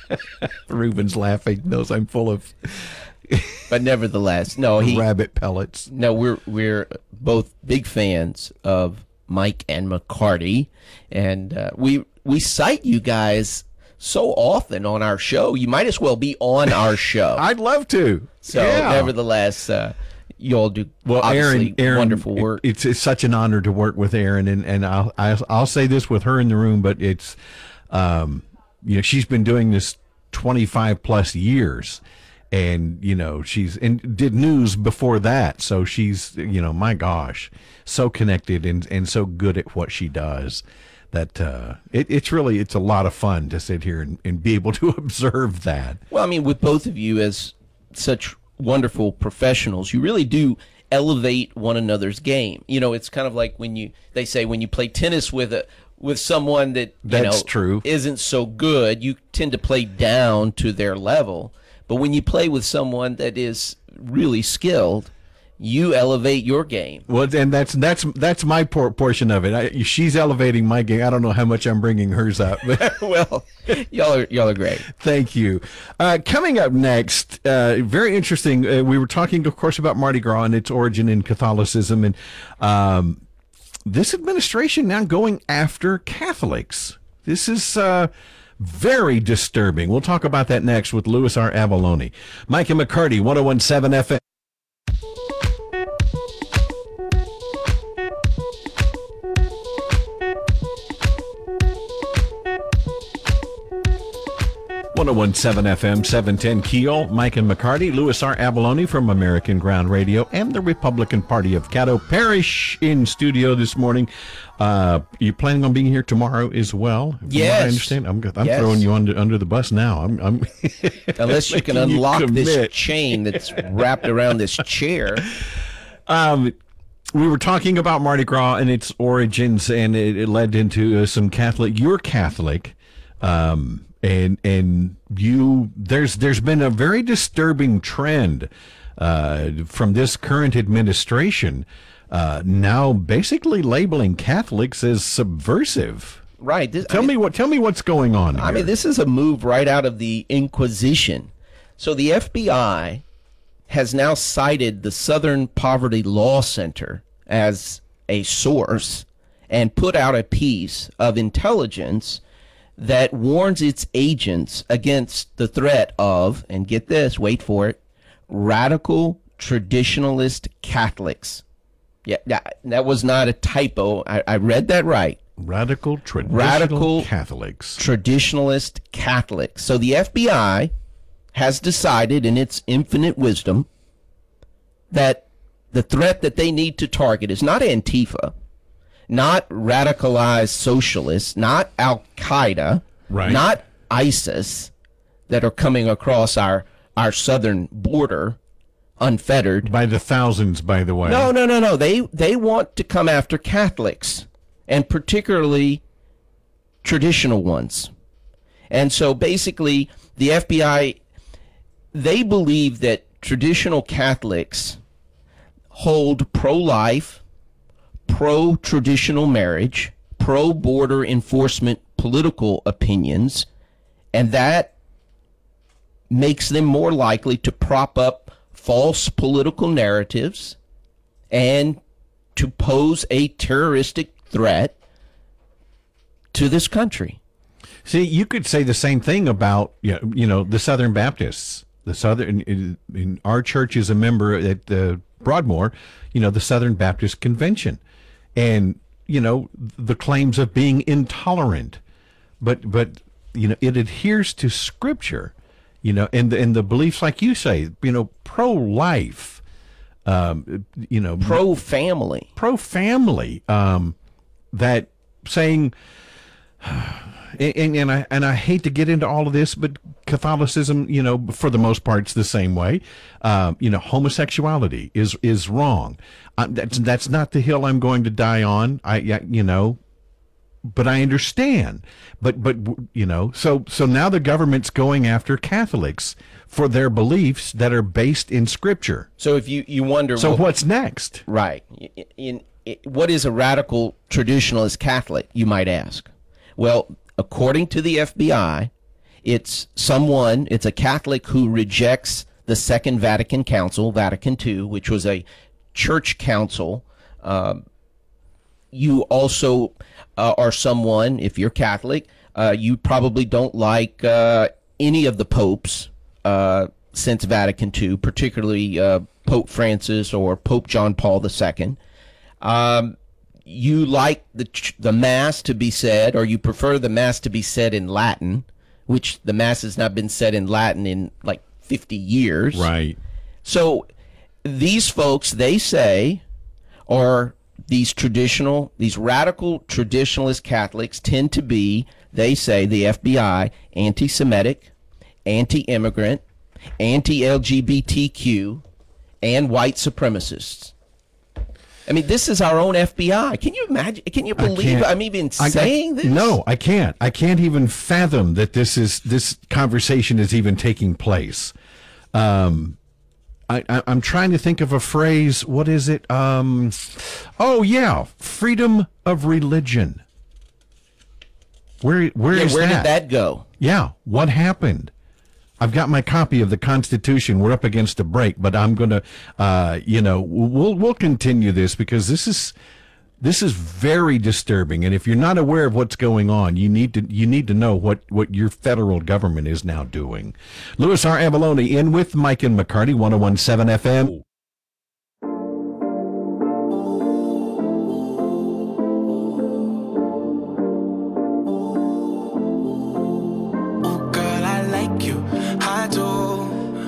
Reuben's laughing. Knows I'm full of but nevertheless, no, he rabbit pellets. No, we're we're both big fans of Mike and McCarty, and uh, we we cite you guys so often on our show. You might as well be on our show. I'd love to. so, Yeah. nevertheless, uh, you all do Well, Erin, Erin, wonderful work. It's, it's such an honor to work with Erin, and and I'll I'll, I'll say this with her in the room, but it's, um, you know, she's been doing this twenty five plus years, and you know she's and did news before that, so she's you know my gosh, so connected and and so good at what she does. That uh, it, it's really it's a lot of fun to sit here and, and be able to observe that. Well, I mean, with both of you as such wonderful professionals, you really do elevate one another's game. You know, it's kind of like when you they say when you play tennis with a with someone that you That's know true. isn't so good, you tend to play down to their level. But when you play with someone that is really skilled, you elevate your game. Well, and that's that's that's my por- portion of it. I, she's elevating my game. I don't know how much I'm bringing hers up, well, y'all are y'all are great. thank you. Uh, coming up next, uh, very interesting. Uh, we were talking, of course, about Mardi Gras and its origin in Catholicism, and um, this administration now going after Catholics. This is. Uh, very disturbing. We'll talk about that next with Louis R. Avallone. Mike and McCarty, 1017 FM. One zero one seven FM seven ten Keel. Mike and McCarty, Louis R. Avallone from American Ground Radio, and the Republican Party of Caddo Parish in studio this morning. Uh, you planning on being here tomorrow as well? Yes. I understand. I'm I'm Yes. throwing you under under the bus now. I'm, I'm Unless you can Making you unlock this chain that's wrapped around this chair. Um, we were talking about Mardi Gras and its origins, and it, it led into uh, some Catholic. You're Catholic, um, and and you there's there's been a very disturbing trend uh, from this current administration. Uh, now, basically labeling Catholics as subversive. Right. This, Tell me what. Tell me what's going on. I here. mean, this is a move right out of the Inquisition. So the FBI has now cited the Southern Poverty Law Center as a source and put out a piece of intelligence that warns its agents against the threat of, and get this, wait for it, radical traditionalist Catholics. Yeah, that, that was not a typo. I, I read that right radical traditional Radical- Catholics. traditionalist Catholics. So the FBI has decided, in its infinite wisdom, that the threat that they need to target is not Antifa, not radicalized socialists, not Al Qaeda, Right. not ISIS that are coming across our, our southern border unfettered. By the thousands, by the way. No, no, no, no. They they want to come after Catholics. and particularly traditional ones. And so basically, the FBI, they believe that traditional Catholics hold pro life, pro traditional marriage, pro border enforcement political opinions, and that makes them more likely to prop up false political narratives and to pose a terroristic threat to this country. See, you could say the same thing about you know the Southern Baptists. The Southern in, in our church is a member at the Broadmoor, you know, the Southern Baptist Convention, and you know the claims of being intolerant, but but you know it adheres to Scripture, you know, and and the beliefs like you say, you know, pro life, um, you know, pro family, pro family, um, that saying and, and I and I hate to get into all of this, but Catholicism, you know, for the most part, it's the same way. Um, you know, homosexuality is is wrong. I, that's that's not the hill I'm going to die on. I, you know, but I understand. But but you know, so so now the government's going after Catholics for their beliefs that are based in Scripture. So if you you wonder, so what, what's next? Right. In, in what is a radical traditionalist Catholic? You might ask. Well, according to the FBI, it's someone, it's a Catholic who rejects the Second Vatican Council, Vatican II, which was a church council. Uh, you also uh, are someone, if you're Catholic, uh, you probably don't like uh, any of the popes uh, since Vatican II, particularly uh, Pope Francis or Pope John Paul II. Um, you like the the mass to be said, or you prefer the mass to be said in Latin, which the mass has not been said in Latin in like fifty years. Right. So these folks, they say, are these traditional, these radical traditionalist Catholics tend to be, they say, the FBI, anti-Semitic, anti-immigrant, anti-LGBTQ, and white supremacists. I mean, this is our own FBI. Can you imagine? Can you believe I'm even saying I, this? No, I can't. I can't even fathom that this is this conversation is even taking place. Um, I, am trying to think of a phrase. What is it? Um, oh yeah, freedom of religion. Where where yeah, where that? did that go? Yeah, what happened? I've got my copy of the Constitution. We're up against a break, but I'm going to, uh, you know, we'll we'll continue this because this is this is very disturbing. And if you're not aware of what's going on, you need to you need to know what what your federal government is now doing. Louis R. Avallone in with Mike and McCarty, 1017 FM.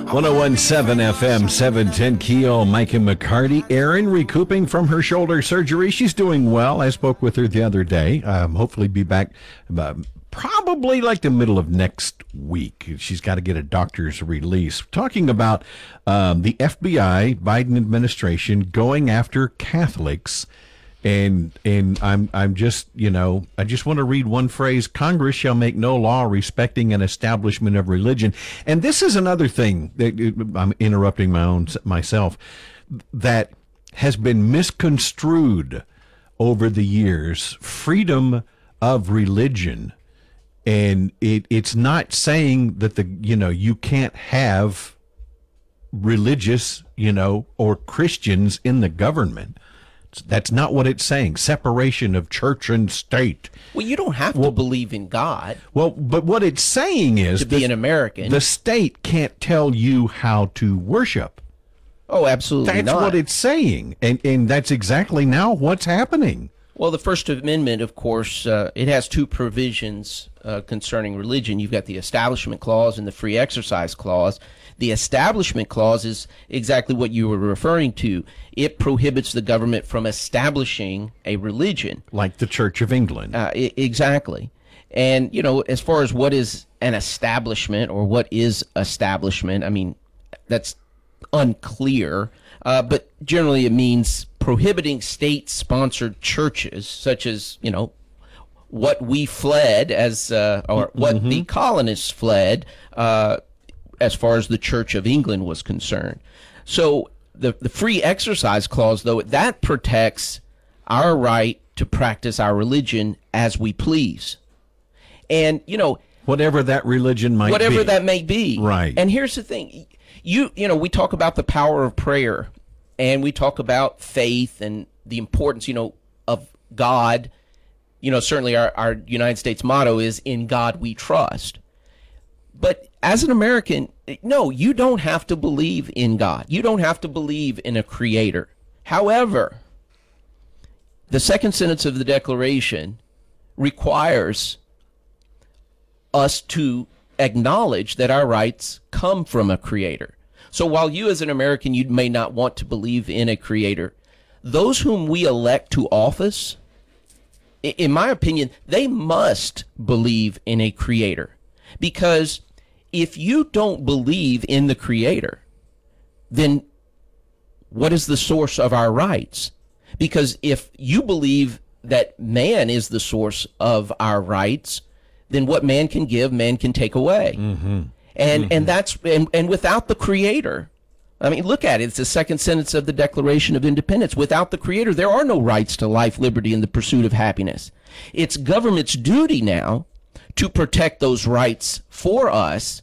One zero oh one seven FM seven ten Keel Mike and McCarty. Erin recouping from her shoulder surgery. She's doing well. I spoke with her the other day. Um, hopefully, be back. Uh, probably like the middle of next week. She's got to get a doctor's release. Talking about um, the FBI, Biden administration going after Catholics and and I'm I'm just you know I just want to read one phrase Congress shall make no law respecting an establishment of religion. And this is another thing that uh, I'm interrupting my own myself that has been misconstrued over the years. Freedom of religion. And it it's not saying that the you know you can't have religious you know or Christians in the government that's not what it's saying. Separation of church and state. Well, you don't have well, to believe in God. Well, but what it's saying is to be an American. The state can't tell you how to worship. Oh, absolutely That's not. what it's saying, and and that's exactly now what's happening. Well, the First Amendment, of course, uh, it has two provisions uh, concerning religion. You've got the Establishment Clause and the Free Exercise Clause. The Establishment Clause is exactly what you were referring to. It prohibits the government from establishing a religion. Like the Church of England. Uh, I- exactly. And, you know, as far as what is an establishment or what is establishment, I mean, that's unclear. Uh, but generally, it means prohibiting state sponsored churches, such as, you know, what we fled as, uh, or what the colonists fled, uh, as far as the Church of England was concerned. So the, the free exercise clause, though, that protects our right to practice our religion as we please. And, you know, Whatever that religion might be whatever be. that may be. Right. And here's the thing. You you know, we talk about the power of prayer and we talk about faith and the importance, you know, of God. You know, certainly our, our United States motto is in God we trust. But as an American, no, you don't have to believe in God. You don't have to believe in a creator. However, the second sentence of the Declaration requires us to acknowledge that our rights come from a creator. So while you as an American, you may not want to believe in a creator, those whom we elect to office, in my opinion, they must believe in a creator. Because if you don't believe in the creator, then what is the source of our rights? Because if you believe that man is the source of our rights, then what man can give, man can take away. Mm-hmm. And and mm-hmm. that's and, and without the creator, I mean, look at it. It's the second sentence of the Declaration of Independence. Without the creator, there are no rights to life, liberty, and the pursuit of happiness. It's government's duty now to protect those rights for us.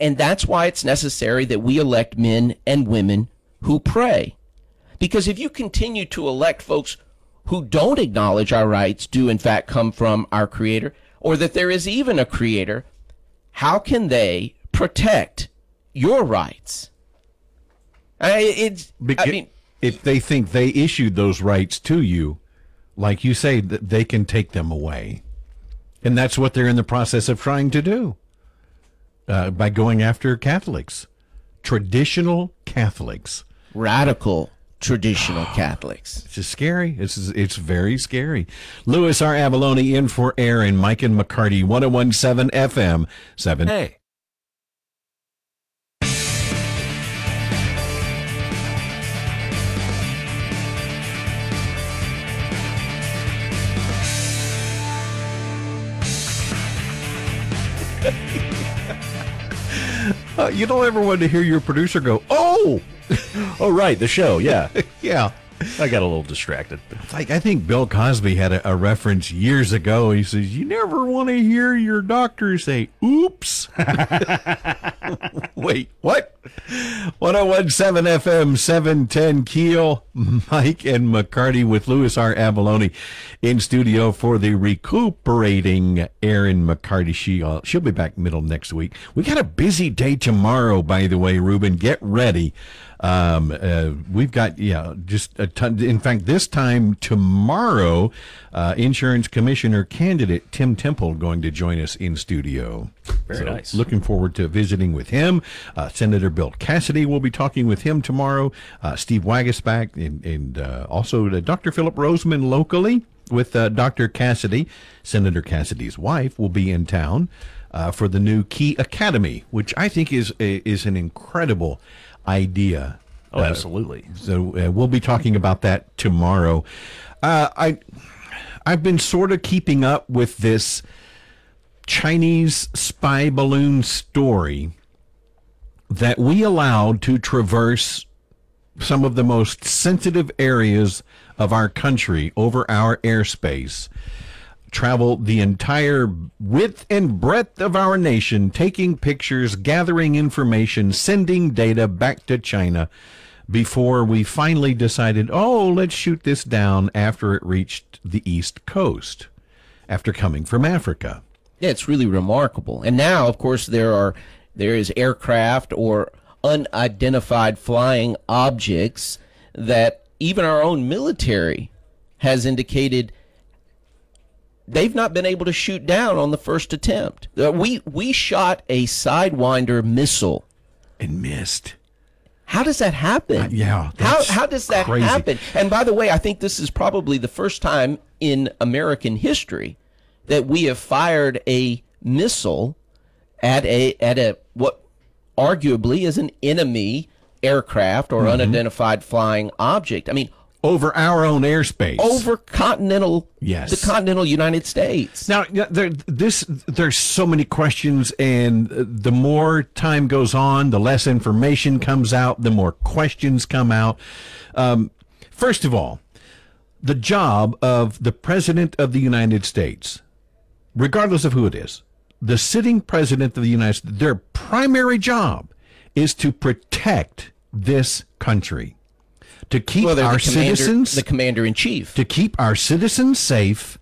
And that's why it's necessary that we elect men and women who pray. Because if you continue to elect folks who don't acknowledge our rights do in fact come from our creator, or that there is even a creator, how can they protect your rights? I, it's, I mean, if they think they issued those rights to you, like you say, that they can take them away, and that's what they're in the process of trying to do uh, by going after Catholics, traditional Catholics. radical traditional Catholics. It's just scary. It's it's very scary. Louis R. Avallone in for air and Mike and McCarty, 1017 FM 7. Hey. Uh, you don't ever want to hear your producer go, "Oh, Oh, right, the show. Yeah, yeah." I got a little distracted. Like I think Bill Cosby had a, a reference years ago. He says, "You never want to hear your doctor say, oops." Wait, what? 1017 FM 710 Keel, Mike and McCarty with Louis R. Avallone in studio for the recuperating Erin McCarty. She, uh, she'll be back middle next week. We got a busy day tomorrow, by the way, Ruben. Get ready. Um, uh, we've got, yeah, just a ton. In fact, this time tomorrow, uh, insurance commissioner candidate Tim Temple going to join us in studio. Very nice. Looking forward to visiting with him. Uh, Senator Bill Cassidy will be talking with him tomorrow. Uh, Steve Waguespack and, and uh, also Dr. Philip Rozeman locally with uh, Dr. Cassidy. Senator Cassidy's wife will be in town uh, for the new Key Academy, which I think is a, is an incredible idea. Oh, absolutely. So uh, we'll be talking about that tomorrow. Uh, I I've been sort of keeping up with this Chinese spy balloon story that we allowed to traverse some of the most sensitive areas of our country over our airspace travel the entire width and breadth of our nation, taking pictures, gathering information, sending data back to China before we finally decided, oh, let's shoot this down after it reached the East Coast, after coming from Africa. Yeah, it's really remarkable. And now, of course, there are there is aircraft or unidentified flying objects that even our own military has indicated they've not been able to shoot down on the first attempt. Uh, we we shot a sidewinder missile. And missed. How does that happen? Uh, yeah, How how does that crazy. happen? And by the way, I think this is probably the first time in American history that we have fired a missile at a at a what arguably is an enemy aircraft or Mm-hmm. unidentified flying object. I mean, over our own airspace. over continental, Yes. the continental United States. Now, there, this there's so many questions, and the more time goes on, the less information comes out, the more questions come out. Um, first of all, the job of the president of the United States, regardless of who it is, the sitting president of the United States, their primary job is to protect this country, to keep Well, our the citizens the commander in chief. to keep our citizens safe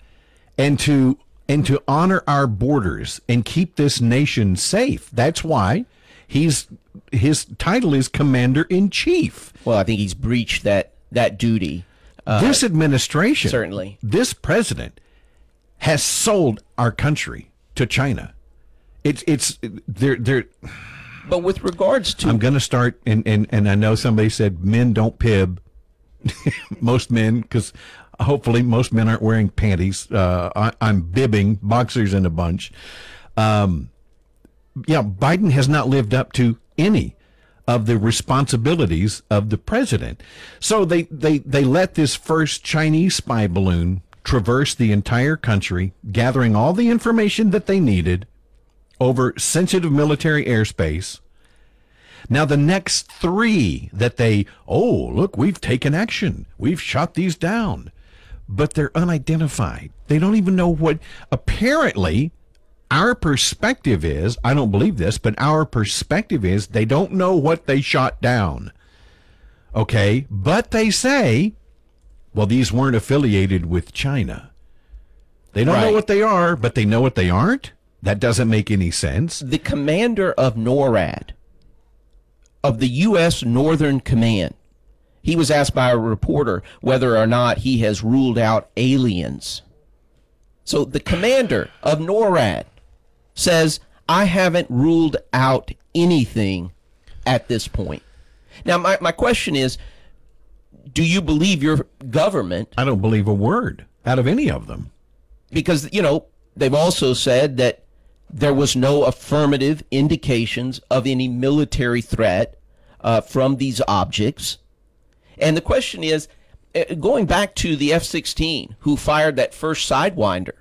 and to and to honor our borders and keep this nation safe. That's why he's his title is commander in chief. Well, I think he's breached that that duty. Uh, this administration, certainly. this president has sold our country to China. It's it's they're they're But with regards to I'm going to start, and, and, and I know somebody said men don't pib. most men, because hopefully most men aren't wearing panties. Uh, I, I'm bibbing boxers in a bunch. Um, yeah, Biden has not lived up to any of the responsibilities of the president. So they, they, they let this first Chinese spy balloon traverse the entire country, gathering all the information that they needed over sensitive military airspace. Now, the next three that they, oh, look, we've taken action. We've shot these down. But they're unidentified. They don't even know what, apparently, our perspective is I don't believe this, but our perspective is they don't know what they shot down. Okay. But they say, well, these weren't affiliated with China. They don't know what they are, but they know what they aren't. That doesn't make any sense. the commander of NORAD, of the U.S. Northern Command, he was asked by a reporter whether or not he has ruled out aliens. So the commander of NORAD says, I haven't ruled out anything at this point. Now, my, my question is do you believe your government I don't believe a word out of any of them. because you know they've also said that there was no affirmative indications of any military threat uh, from these objects and the question is uh, going back to the f-16 who fired that first sidewinder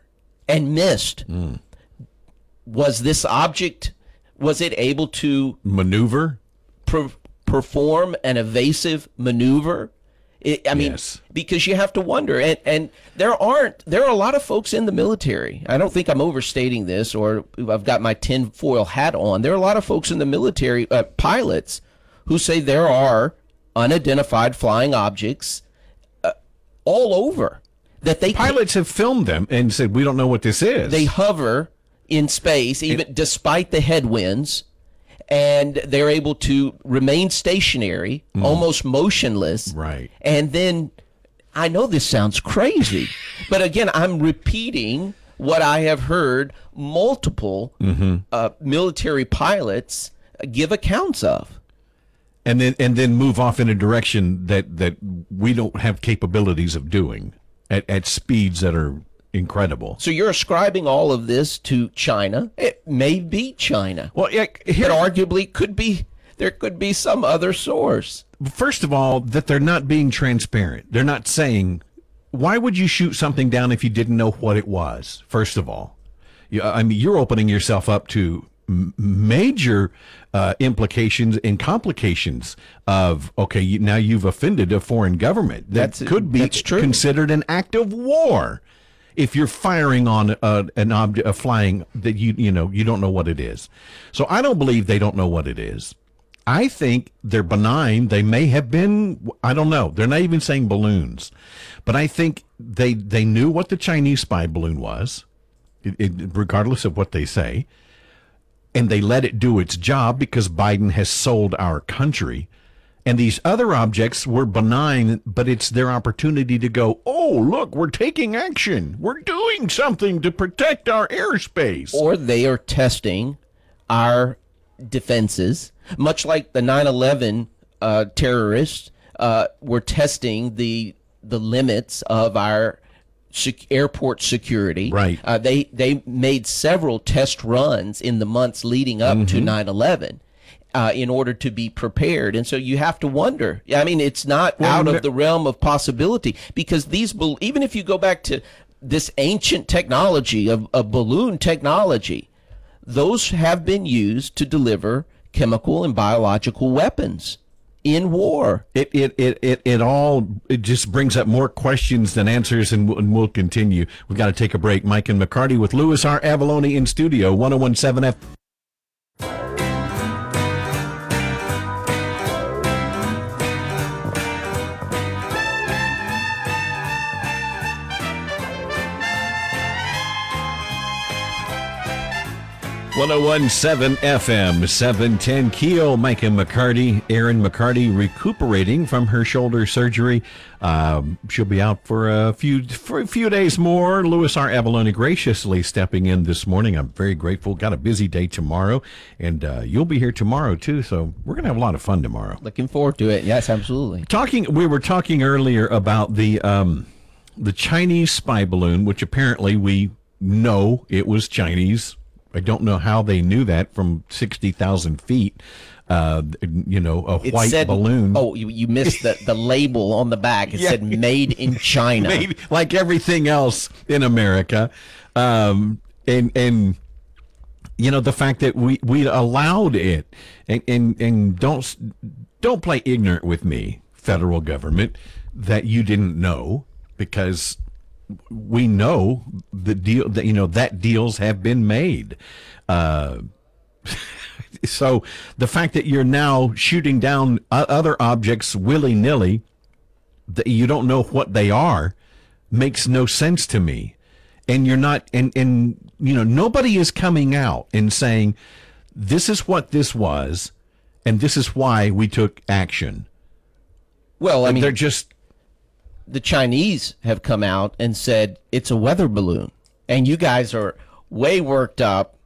and missed was this object was it able to Maneuver? per- perform an evasive maneuver. It, I mean, Yes. because you have to wonder, and and there aren't there are a lot of folks in the military. I don't think I'm overstating this, or I've got my tinfoil hat on. There are a lot of folks in the military, uh, pilots, who say there are unidentified flying objects uh, all over that they Pilots have filmed them and said, we don't know what this is. they hover in space even despite the headwinds and they're able to remain stationary almost motionless Right. and then i know this sounds crazy but again i'm repeating what i have heard multiple uh, military pilots give accounts of. And then and then move off in a direction that, that we don't have capabilities of doing at, at speeds that are incredible. so you're ascribing all of this to china it may be china Well, yeah, but arguably could be there could be some other source first of all, that they're not being transparent. They're not saying, why would you shoot something down if you didn't know what it was? First of all, you, I mean, you're opening yourself up to major uh, implications and complications of okay, you, now you've offended a foreign government that That's- could be considered an act of war. If you're firing on a, an object, a flying that you you know you don't know what it is, so I don't believe they don't know what it is. I think they're benign. They may have been. I don't know. They're not even saying balloons, but I think they they knew what the Chinese spy balloon was, it, it, regardless of what they say, and they let it do its job because Biden has sold our country. And these other objects were benign, but it's their opportunity to go, oh, look, we're taking action. We're doing something to protect our airspace. or they are testing our defenses, much like the 9/11 uh, terrorists uh, were testing the the limits of our sec- airport security. Right. Uh, they they made several test runs in the months leading up to 9/11. Uh, in order to be prepared. And so you have to wonder. I mean, it's not well, out of the realm of possibility because these, even if you go back to this ancient technology of, of balloon technology, those have been used to deliver chemical and biological weapons in war. It it it it, it all it just brings up more questions than answers, and we'll, and we'll continue. We've got to take a break. Mike and McCarty with Louis R. Avallone in studio, 1017 F. 1017 FM, 710 Keel, Micah McCarty, Erin McCarty recuperating from her shoulder surgery. Um, she'll be out for a few for a few days more. Louis R. Avallone graciously stepping in this morning. I'm very grateful. Got a busy day tomorrow, and uh, you'll be here tomorrow too. So we're gonna have a lot of fun tomorrow. Looking forward to it. Yes, absolutely. Talking, we were talking earlier about the um, the Chinese spy balloon, which apparently we know it was Chinese I don't know how they knew that from 60,000 feet. Uh, you know, a it white said, balloon. Oh, you, you missed the, the label on the back. It yeah. said made in China. made, like everything else in America. Um, and, and, you know, the fact that we, we allowed it and, and, and don't, don't play ignorant with me, federal government, that you didn't know because we know the deal that you know that deals have been made. Uh, so the fact that you're now shooting down other objects willy nilly, that you don't know what they are, makes no sense to me. And you're not, and and you know, nobody is coming out and saying, "This is what this was, and this is why we took action." Well, I mean, they're just the Chinese have come out and said it's a weather balloon, and you guys are way worked up.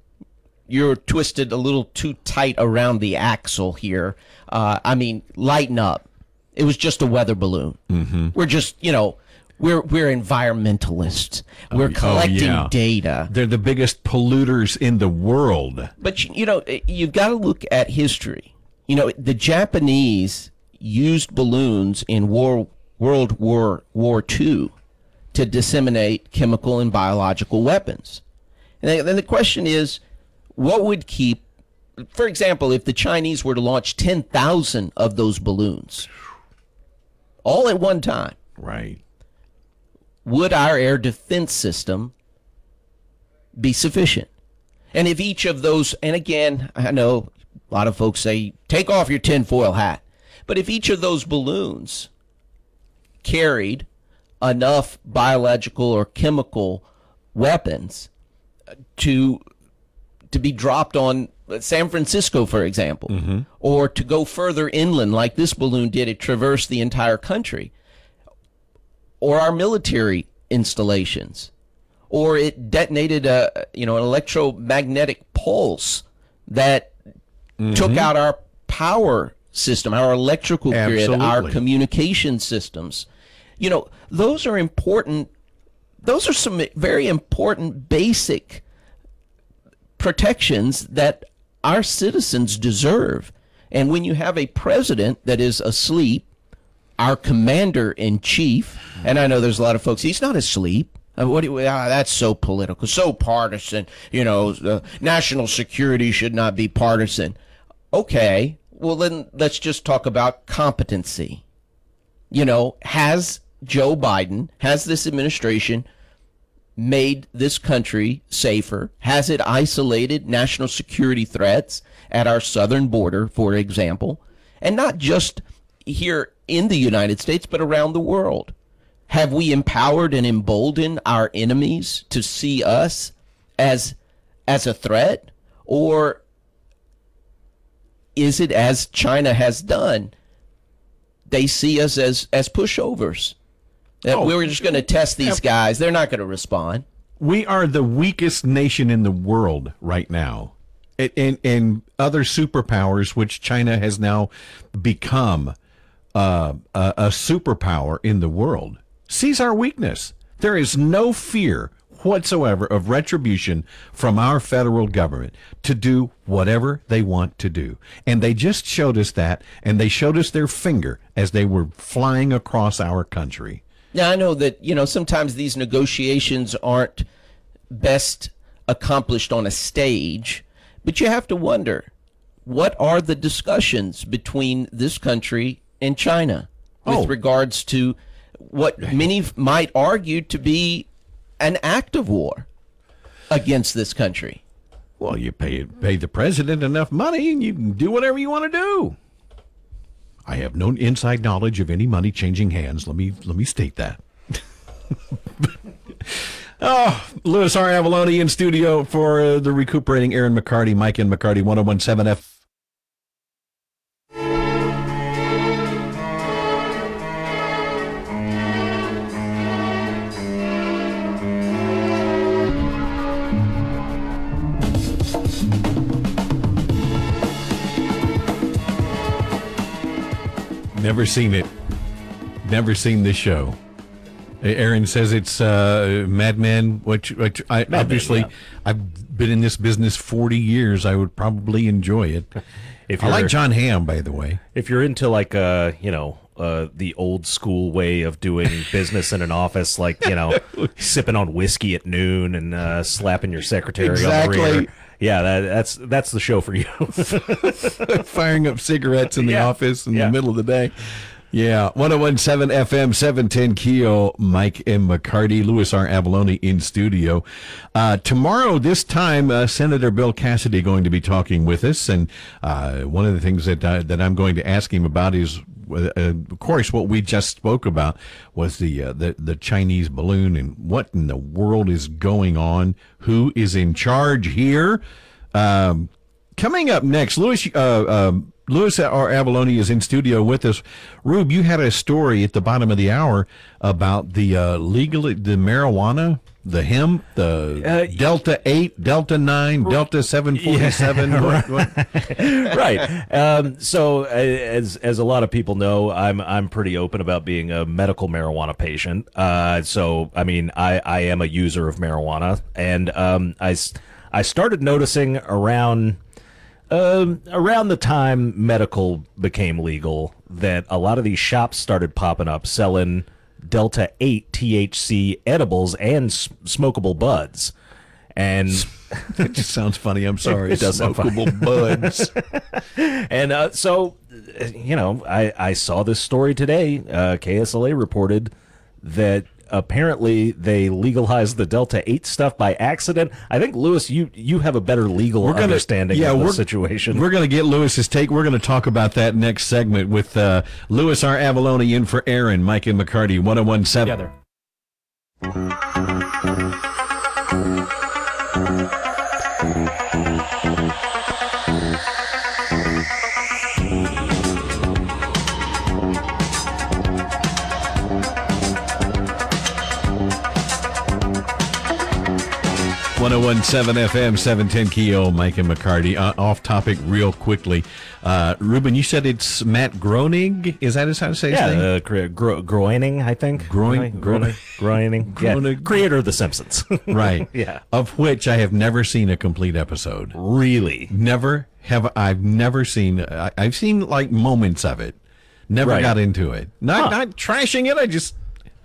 You're twisted a little too tight around the axle here. Uh, I mean, lighten up. It was just a weather balloon. Mm-hmm. We're just, you know, we're we're environmentalists. We're oh, collecting oh, yeah. data. They're the biggest polluters in the world. But you know, you've got to look at history. You know, the Japanese used balloons in World World War War II to disseminate chemical and biological weapons. And then the question is, what would keep, for example, if the Chinese were to launch 10,000 of those balloons all at one time, right? Would our air defense system be sufficient? And if each of those, and again, I know a lot of folks say, take off your tinfoil hat, but if each of those balloons carried enough biological or chemical weapons to to be dropped on San Francisco, for example, mm-hmm. or to go further inland like this balloon did. It traversed the entire country, or our military installations, or it detonated a you know an electromagnetic pulse that mm-hmm. took out our power system, our electrical grid, our communication systems you know, those are important. Those are some very important basic protections that our citizens deserve. And when you have a president that is asleep, our commander in chief, and I know there's a lot of folks, he's not asleep. Uh, what do you, ah, that's so political, so partisan. You know, uh, national security should not be partisan. Okay, well then let's just talk about competency. You know, has Joe Biden, has this administration made this country safer? Has it isolated national security threats at our southern border, for example? And not just here in the United States, but around the world. Have we empowered and emboldened our enemies to see us as as a threat? Or is it as China has done? They see us as, as pushovers. Oh, we were just going to test these guys. They're not going to respond. We are the weakest nation in the world right now. And, and other superpowers, which China has now become uh, a, a superpower in the world, sees our weakness. There is no fear whatsoever of retribution from our federal government to do whatever they want to do. And they just showed us that, and they showed us their finger as they were flying across our country. Now, I know that, you know, sometimes these negotiations aren't best accomplished on a stage, but you have to wonder what are the discussions between this country and China with Oh. regards to what many might argue to be an act of war against this country? Well, you pay pay the president enough money, and you can do whatever you want to do. I have no inside knowledge of any money changing hands. Let me let me state that. oh, Louis R. Avallone in studio for uh, the recuperating Erin McCarty, Mike and McCarty, 1017 F. Never seen it. Never seen this show. Erin says it's uh, Mad Men, which, which I Men, obviously yeah. I've been in this business forty years. I would probably enjoy it. If I like Jon Hamm, by the way. if you're into like uh you know uh the old school way of doing business in an office, like you know sipping on whiskey at noon and uh, slapping your secretary on Exactly. the rear. Yeah, that, that's that's the show for you. Firing up cigarettes in the Yeah. office in Yeah. the middle of the day. Yeah, 1017 FM, 710 Keel, Mike and McCarty, Louis R. Avallone in studio. Uh, tomorrow, this time, uh, Senator Bill Cassidy going to be talking with us. And uh, one of the things that, uh, that I'm going to ask him about is, of course, what we just spoke about was the, uh, the, the Chinese balloon and what in the world is going on? Who is in charge here? Um, Coming up next, Louis uh, um, Louis R. Avallone is in studio with us. Rube, you had a story at the bottom of the hour about the uh, legal the marijuana, the hemp, the Uh, Delta Eight, Delta Nine, Delta Seven Forty Seven. right. Um, so, uh, as as a lot of people know, I'm I'm pretty open about being a medical marijuana patient. Uh, so, I mean, I, I am a user of marijuana, and um, I I started noticing around um, around the time medical became legal that a lot of these shops started popping up selling Delta 8 THC edibles and s- smokable buds. And it just sounds funny. I'm sorry. It does. Smokable buds. and uh, so, you know, I, I saw this story today. Uh, KSLA reported that apparently they legalized the Delta 8 stuff by accident. I think, Louis, you, you have a better legal understanding of the we're, situation. We're going to get Louis's take. We're going to talk about that next segment with uh, Louis R. Avallone in for Erin, Mike and McCarty, 1017. Together. One zero one seven FM seven ten Keel Mike and McCarty. Uh, off topic, real quickly. Uh, Ruben, you said it's Matt Groening. Is that his how to say his Yeah, uh, Gro- Gro- Groening, I think. Groen- Groening. Groening. Yeah. Groening. Creator of The Simpsons. right. Yeah. Of which I have never seen a complete episode. really? Never have I've never seen. I, I've seen like moments of it. Never Right. got into it. Not Huh. not trashing it. I just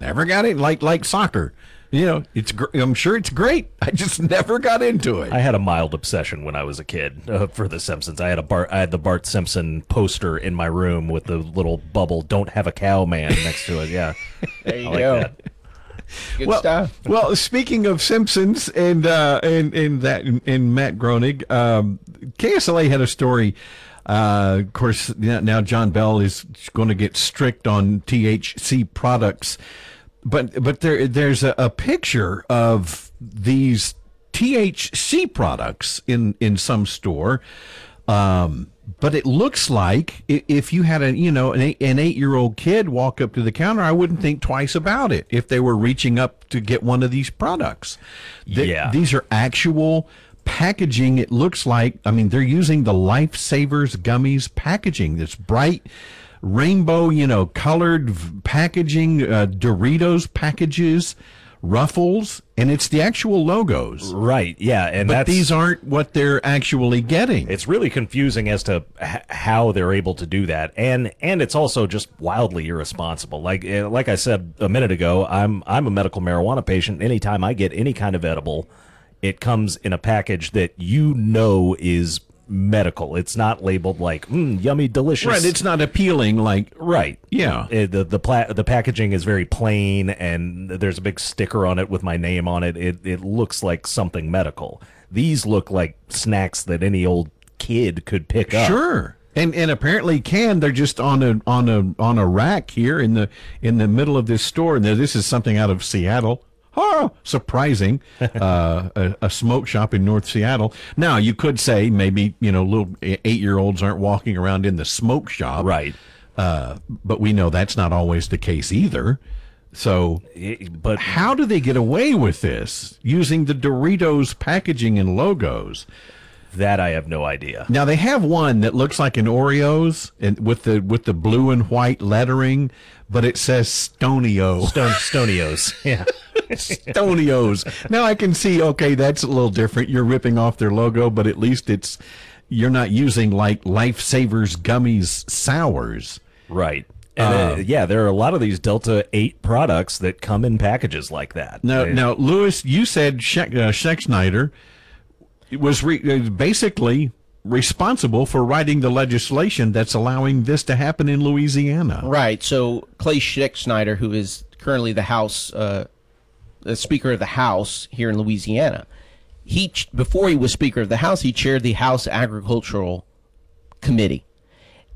never got it. Like like soccer. You know, it's. gr- I'm sure it's great. I just never got into it. I had a mild obsession when I was a kid uh, for The Simpsons. I had a Bart, I had the Bart Simpson poster in my room with the little bubble "Don't have a cow man" next to it. Yeah, There you I like go. that. Good well, stuff. well, speaking of Simpsons and uh, and and that and Matt Groening, um, KSLA had a story. Uh, of course, now now John Bel is going to get strict on THC products, but but there there's a, a picture of these THC products in in some store. Um, but it looks like if you had a you know an eight, an eight year old kid walk up to the counter, I wouldn't think twice about it if they were reaching up to get one of these products. Th- Yeah. these are actual packaging. It looks like I mean they're using the Lifesavers gummies packaging. That's bright rainbow, you know, colored packaging, uh, Doritos packages ruffles, and it's the actual logos. Right. Yeah. And But these aren't what they're actually getting. it's really confusing as to h- how they're able to do that and and it's also just wildly irresponsible like eh, like i said a minute ago i'm i'm a medical marijuana patient anytime i get any kind of edible it comes in a package that you know is medical it's not labeled like mm, yummy delicious right. It's not appealing like right Yeah. Eh, the the pla- the packaging is very plain and there's a big sticker on it with my name on it it it looks like something medical these look like snacks that any old kid could pick up Sure. And and apparently can they're just on a on a on a rack here in the in the middle of this store and this is something out of Seattle. Oh, surprising. uh, a, a smoke shop in North Seattle. Now you could say maybe you know little eight year olds aren't walking around in the smoke shop, Right. Uh, but we know that's not always the case either. So Eh, but how do they get away with this using the Doritos packaging and logos? that I have no idea. Now they have one that looks like an Oreos and with the with the blue and white lettering, but it says Stonio. Stone Stonios. Yeah. Stonios. now I can see okay, that's a little different. You're ripping off their logo, but at least it's you're not using like Lifesavers gummies sours. Right. And uh, yeah, there are a lot of these Delta 8 products that come in packages like that. Now, They- now Louis, you said Scheck, uh, Schexnayder was re- uh, basically responsible for writing the legislation that's allowing this to happen in Louisiana. Right. So Clay Snyder, who is currently the House, uh, the Speaker of the House here in Louisiana, he before he was Speaker of the House, he chaired the House Agricultural Committee,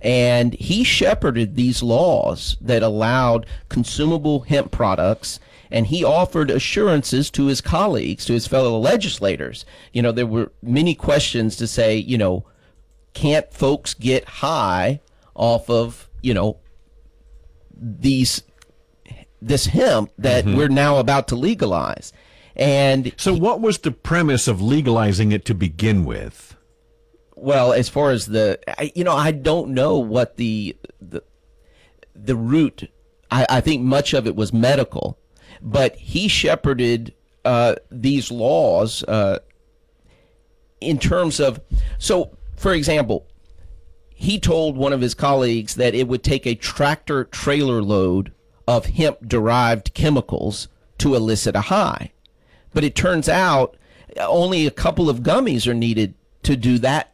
and he shepherded these laws that allowed consumable hemp products. And he offered assurances to his colleagues, to his fellow legislators. You know, there were many questions to say, you know, can't folks get high off of, you know, these this hemp that we're now about to legalize. And So, what was the premise of legalizing it to begin with? well, as far as the, I, you know, I don't know what the the the root. I, I think much of it was medical, but he shepherded uh, these laws uh, in terms of. So, for example, he told one of his colleagues that it would take a tractor trailer load of hemp derived chemicals to elicit a high. But it turns out only a couple of gummies are needed to do that.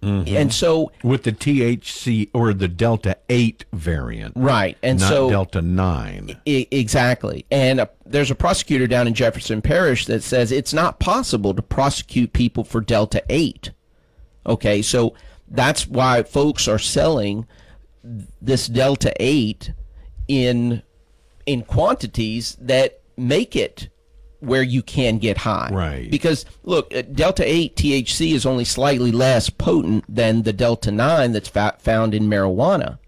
And so, With the THC or the Delta 8 variant. right. And so, Delta 9. I- exactly. And uh there's a prosecutor down in Jefferson Parish that says it's not possible to prosecute people for Delta 8. Okay, so that's why folks are selling this Delta 8 in in quantities that make it where you can get high. Right. Because look, uh, Delta 8 THC is only slightly less potent than the Delta 9 that's fa- found in marijuana.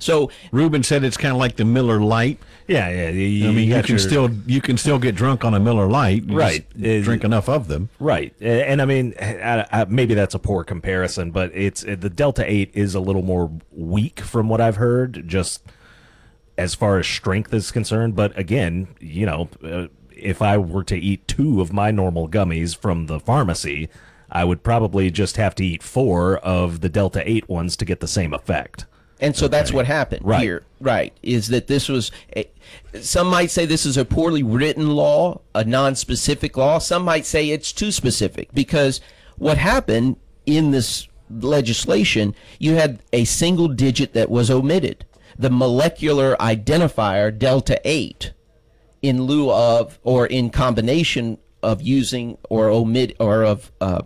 So Ruben said it's kind of like the Miller Lite. yeah, yeah. You, I mean, you got can your- still you can still get drunk on a Miller Lite, Right. just Uh, drink enough of them. Right, and I mean, I, I, maybe that's a poor comparison, but it's the Delta Eight is a little more weak from what I've heard, just as far as strength is concerned. But again, you know, uh, if I were to eat two of my normal gummies from the pharmacy, I would probably just have to eat four of the Delta Eight ones to get the same effect. And so that's what happened Right. here. Right. Is that this was, a, some might say this is a poorly written law, a non specific law. Some might say it's too specific because what happened in this legislation, you had a single digit that was omitted the molecular identifier delta 8 in lieu of or in combination of using or omit or of uh,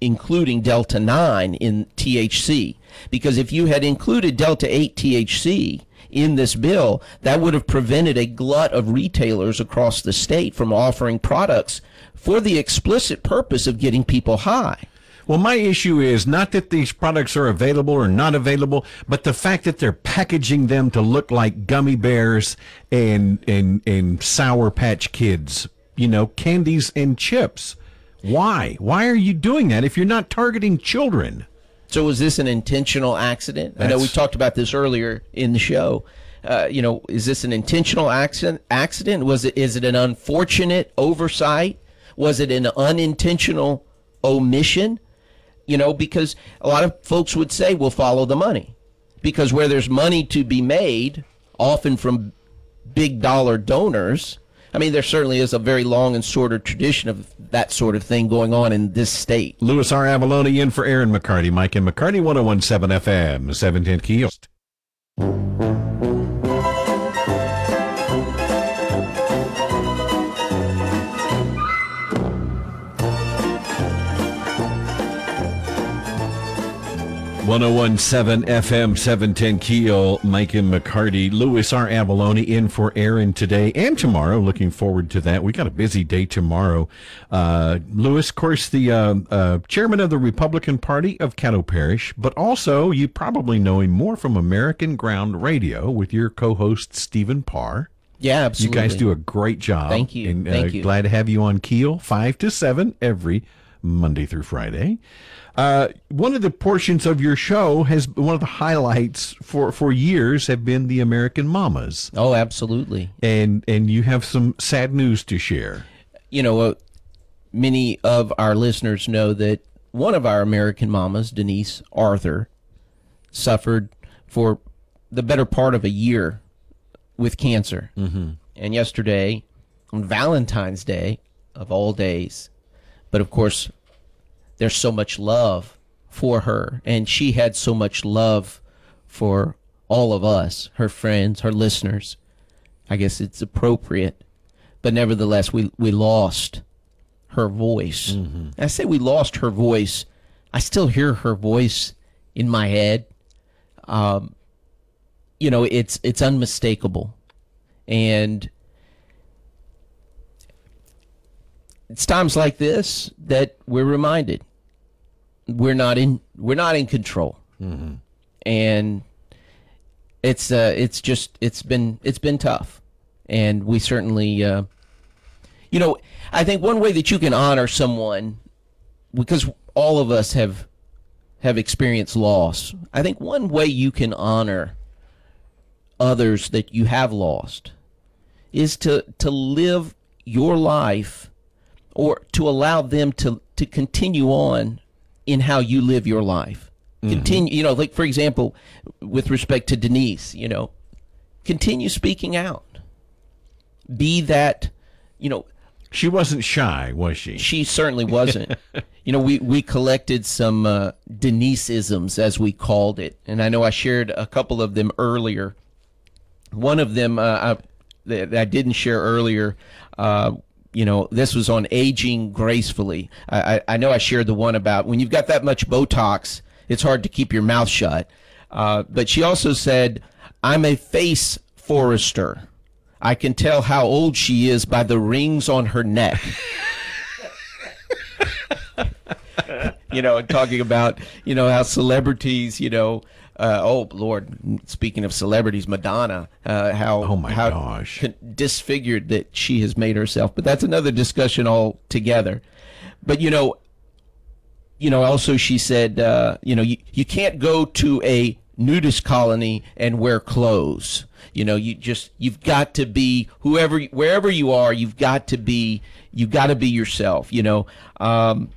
including delta 9 in THC because if you had included delta 8 THC in this bill that would have prevented a glut of retailers across the state from offering products for the explicit purpose of getting people high Well, my issue is not that these products are available or not available, but the fact that they're packaging them to look like gummy bears and and and sour patch kids, you know, candies and chips. Why? Why are you doing that if you're not targeting children? So was this an intentional accident? I know we talked about this earlier in the show. uh, you know, is this an intentional accident? Accident? Was it? Is it an unfortunate oversight? Was it an unintentional omission? You know, because a lot of folks would say, "We'll follow the money," because where there's money to be made, often from big dollar donors. I mean, there certainly is a very long and sordid tradition of that sort of thing going on in this state. Louis R. Avallone in for Erin McCarty. Mike and McCarty, 1017 FM, 710 Keel. 1017 FM 710 Keel, Mike and McCarty, Louis R. Avallone in for Erin today and tomorrow. Looking forward to that. We got a busy day tomorrow. Uh, Louis, of course, the uh, uh, chairman of the Republican Party of Caddo Parish, but also you probably know him more from American Ground Radio with your co-host Stephen Parr. Yeah, absolutely. You guys do a great job. Thank you. And, uh, Thank you. Glad to have you on Keel, five to seven every Monday through Friday. Uh, one of the portions of your show has one of the highlights for, for years have been the American Mamas, Oh, absolutely. and and you have some sad news to share. you know, uh, many of our listeners know that one of our American mamas, Denise Arthur, suffered for the better part of a year with cancer. Mm-hmm. And yesterday, on Valentine's Day, of all days, but of course, there's so much love for her, and she had so much love for all of us, her friends, her listeners. I guess it's appropriate. But nevertheless we we lost her voice. I say we lost her voice. I still hear her voice in my head. Um you know it's it's unmistakable. And it's times like this that we're reminded we're not in we're not in control. And it's uh it's just it's been it's been tough. And we certainly uh you know i think one way that you can honor someone because all of us have have experienced loss i think one way you can honor others that you have lost is to to live your life or to allow them to to continue on in how you live your life. Continue you know like for example with respect to denise you know continue speaking out. Be that you know She wasn't shy, was she? she certainly wasn't. You know we we collected some uh, deniseisms as we called it and i know i shared a couple of them earlier. One of them uh, I, that I didn't share earlier uh, you know this was on aging gracefully. I, I, know i shared the one about when you've got that much botox it's hard to keep your mouth shut. Uh, but she also said i'm a face forester. I can tell how old she is by the rings on her neck. You know, and talking about you know how celebrities, you know, uh, oh Lord, speaking of celebrities, Madonna, uh, how Oh, my how gosh. disfigured that she has made herself. But that's another discussion altogether. But you know, you know, also she said, uh, you know, you, you can't go to a nudist colony and wear clothes. You know, you just you've got to be whoever wherever you are, you've got to be you've got to be yourself. You know, um,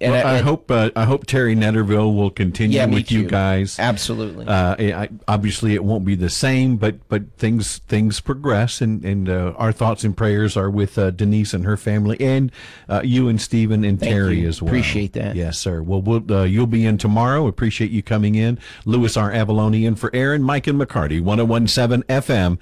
and Well, I, and- hope uh, I hope Terry Netterville will continue Yeah, with you guys. Absolutely. Uh, I, obviously, it won't be the same, but but things things progress, and and uh, our thoughts and prayers are with uh, Denise and her family, and uh, you and Stephen and Thank Terry you. as well. Appreciate that. Yes, sir. Well, we'll uh, you'll be in tomorrow. Appreciate you coming in, Louis R. Avallone in for Erin, Mike and McCarty, 1017 FM,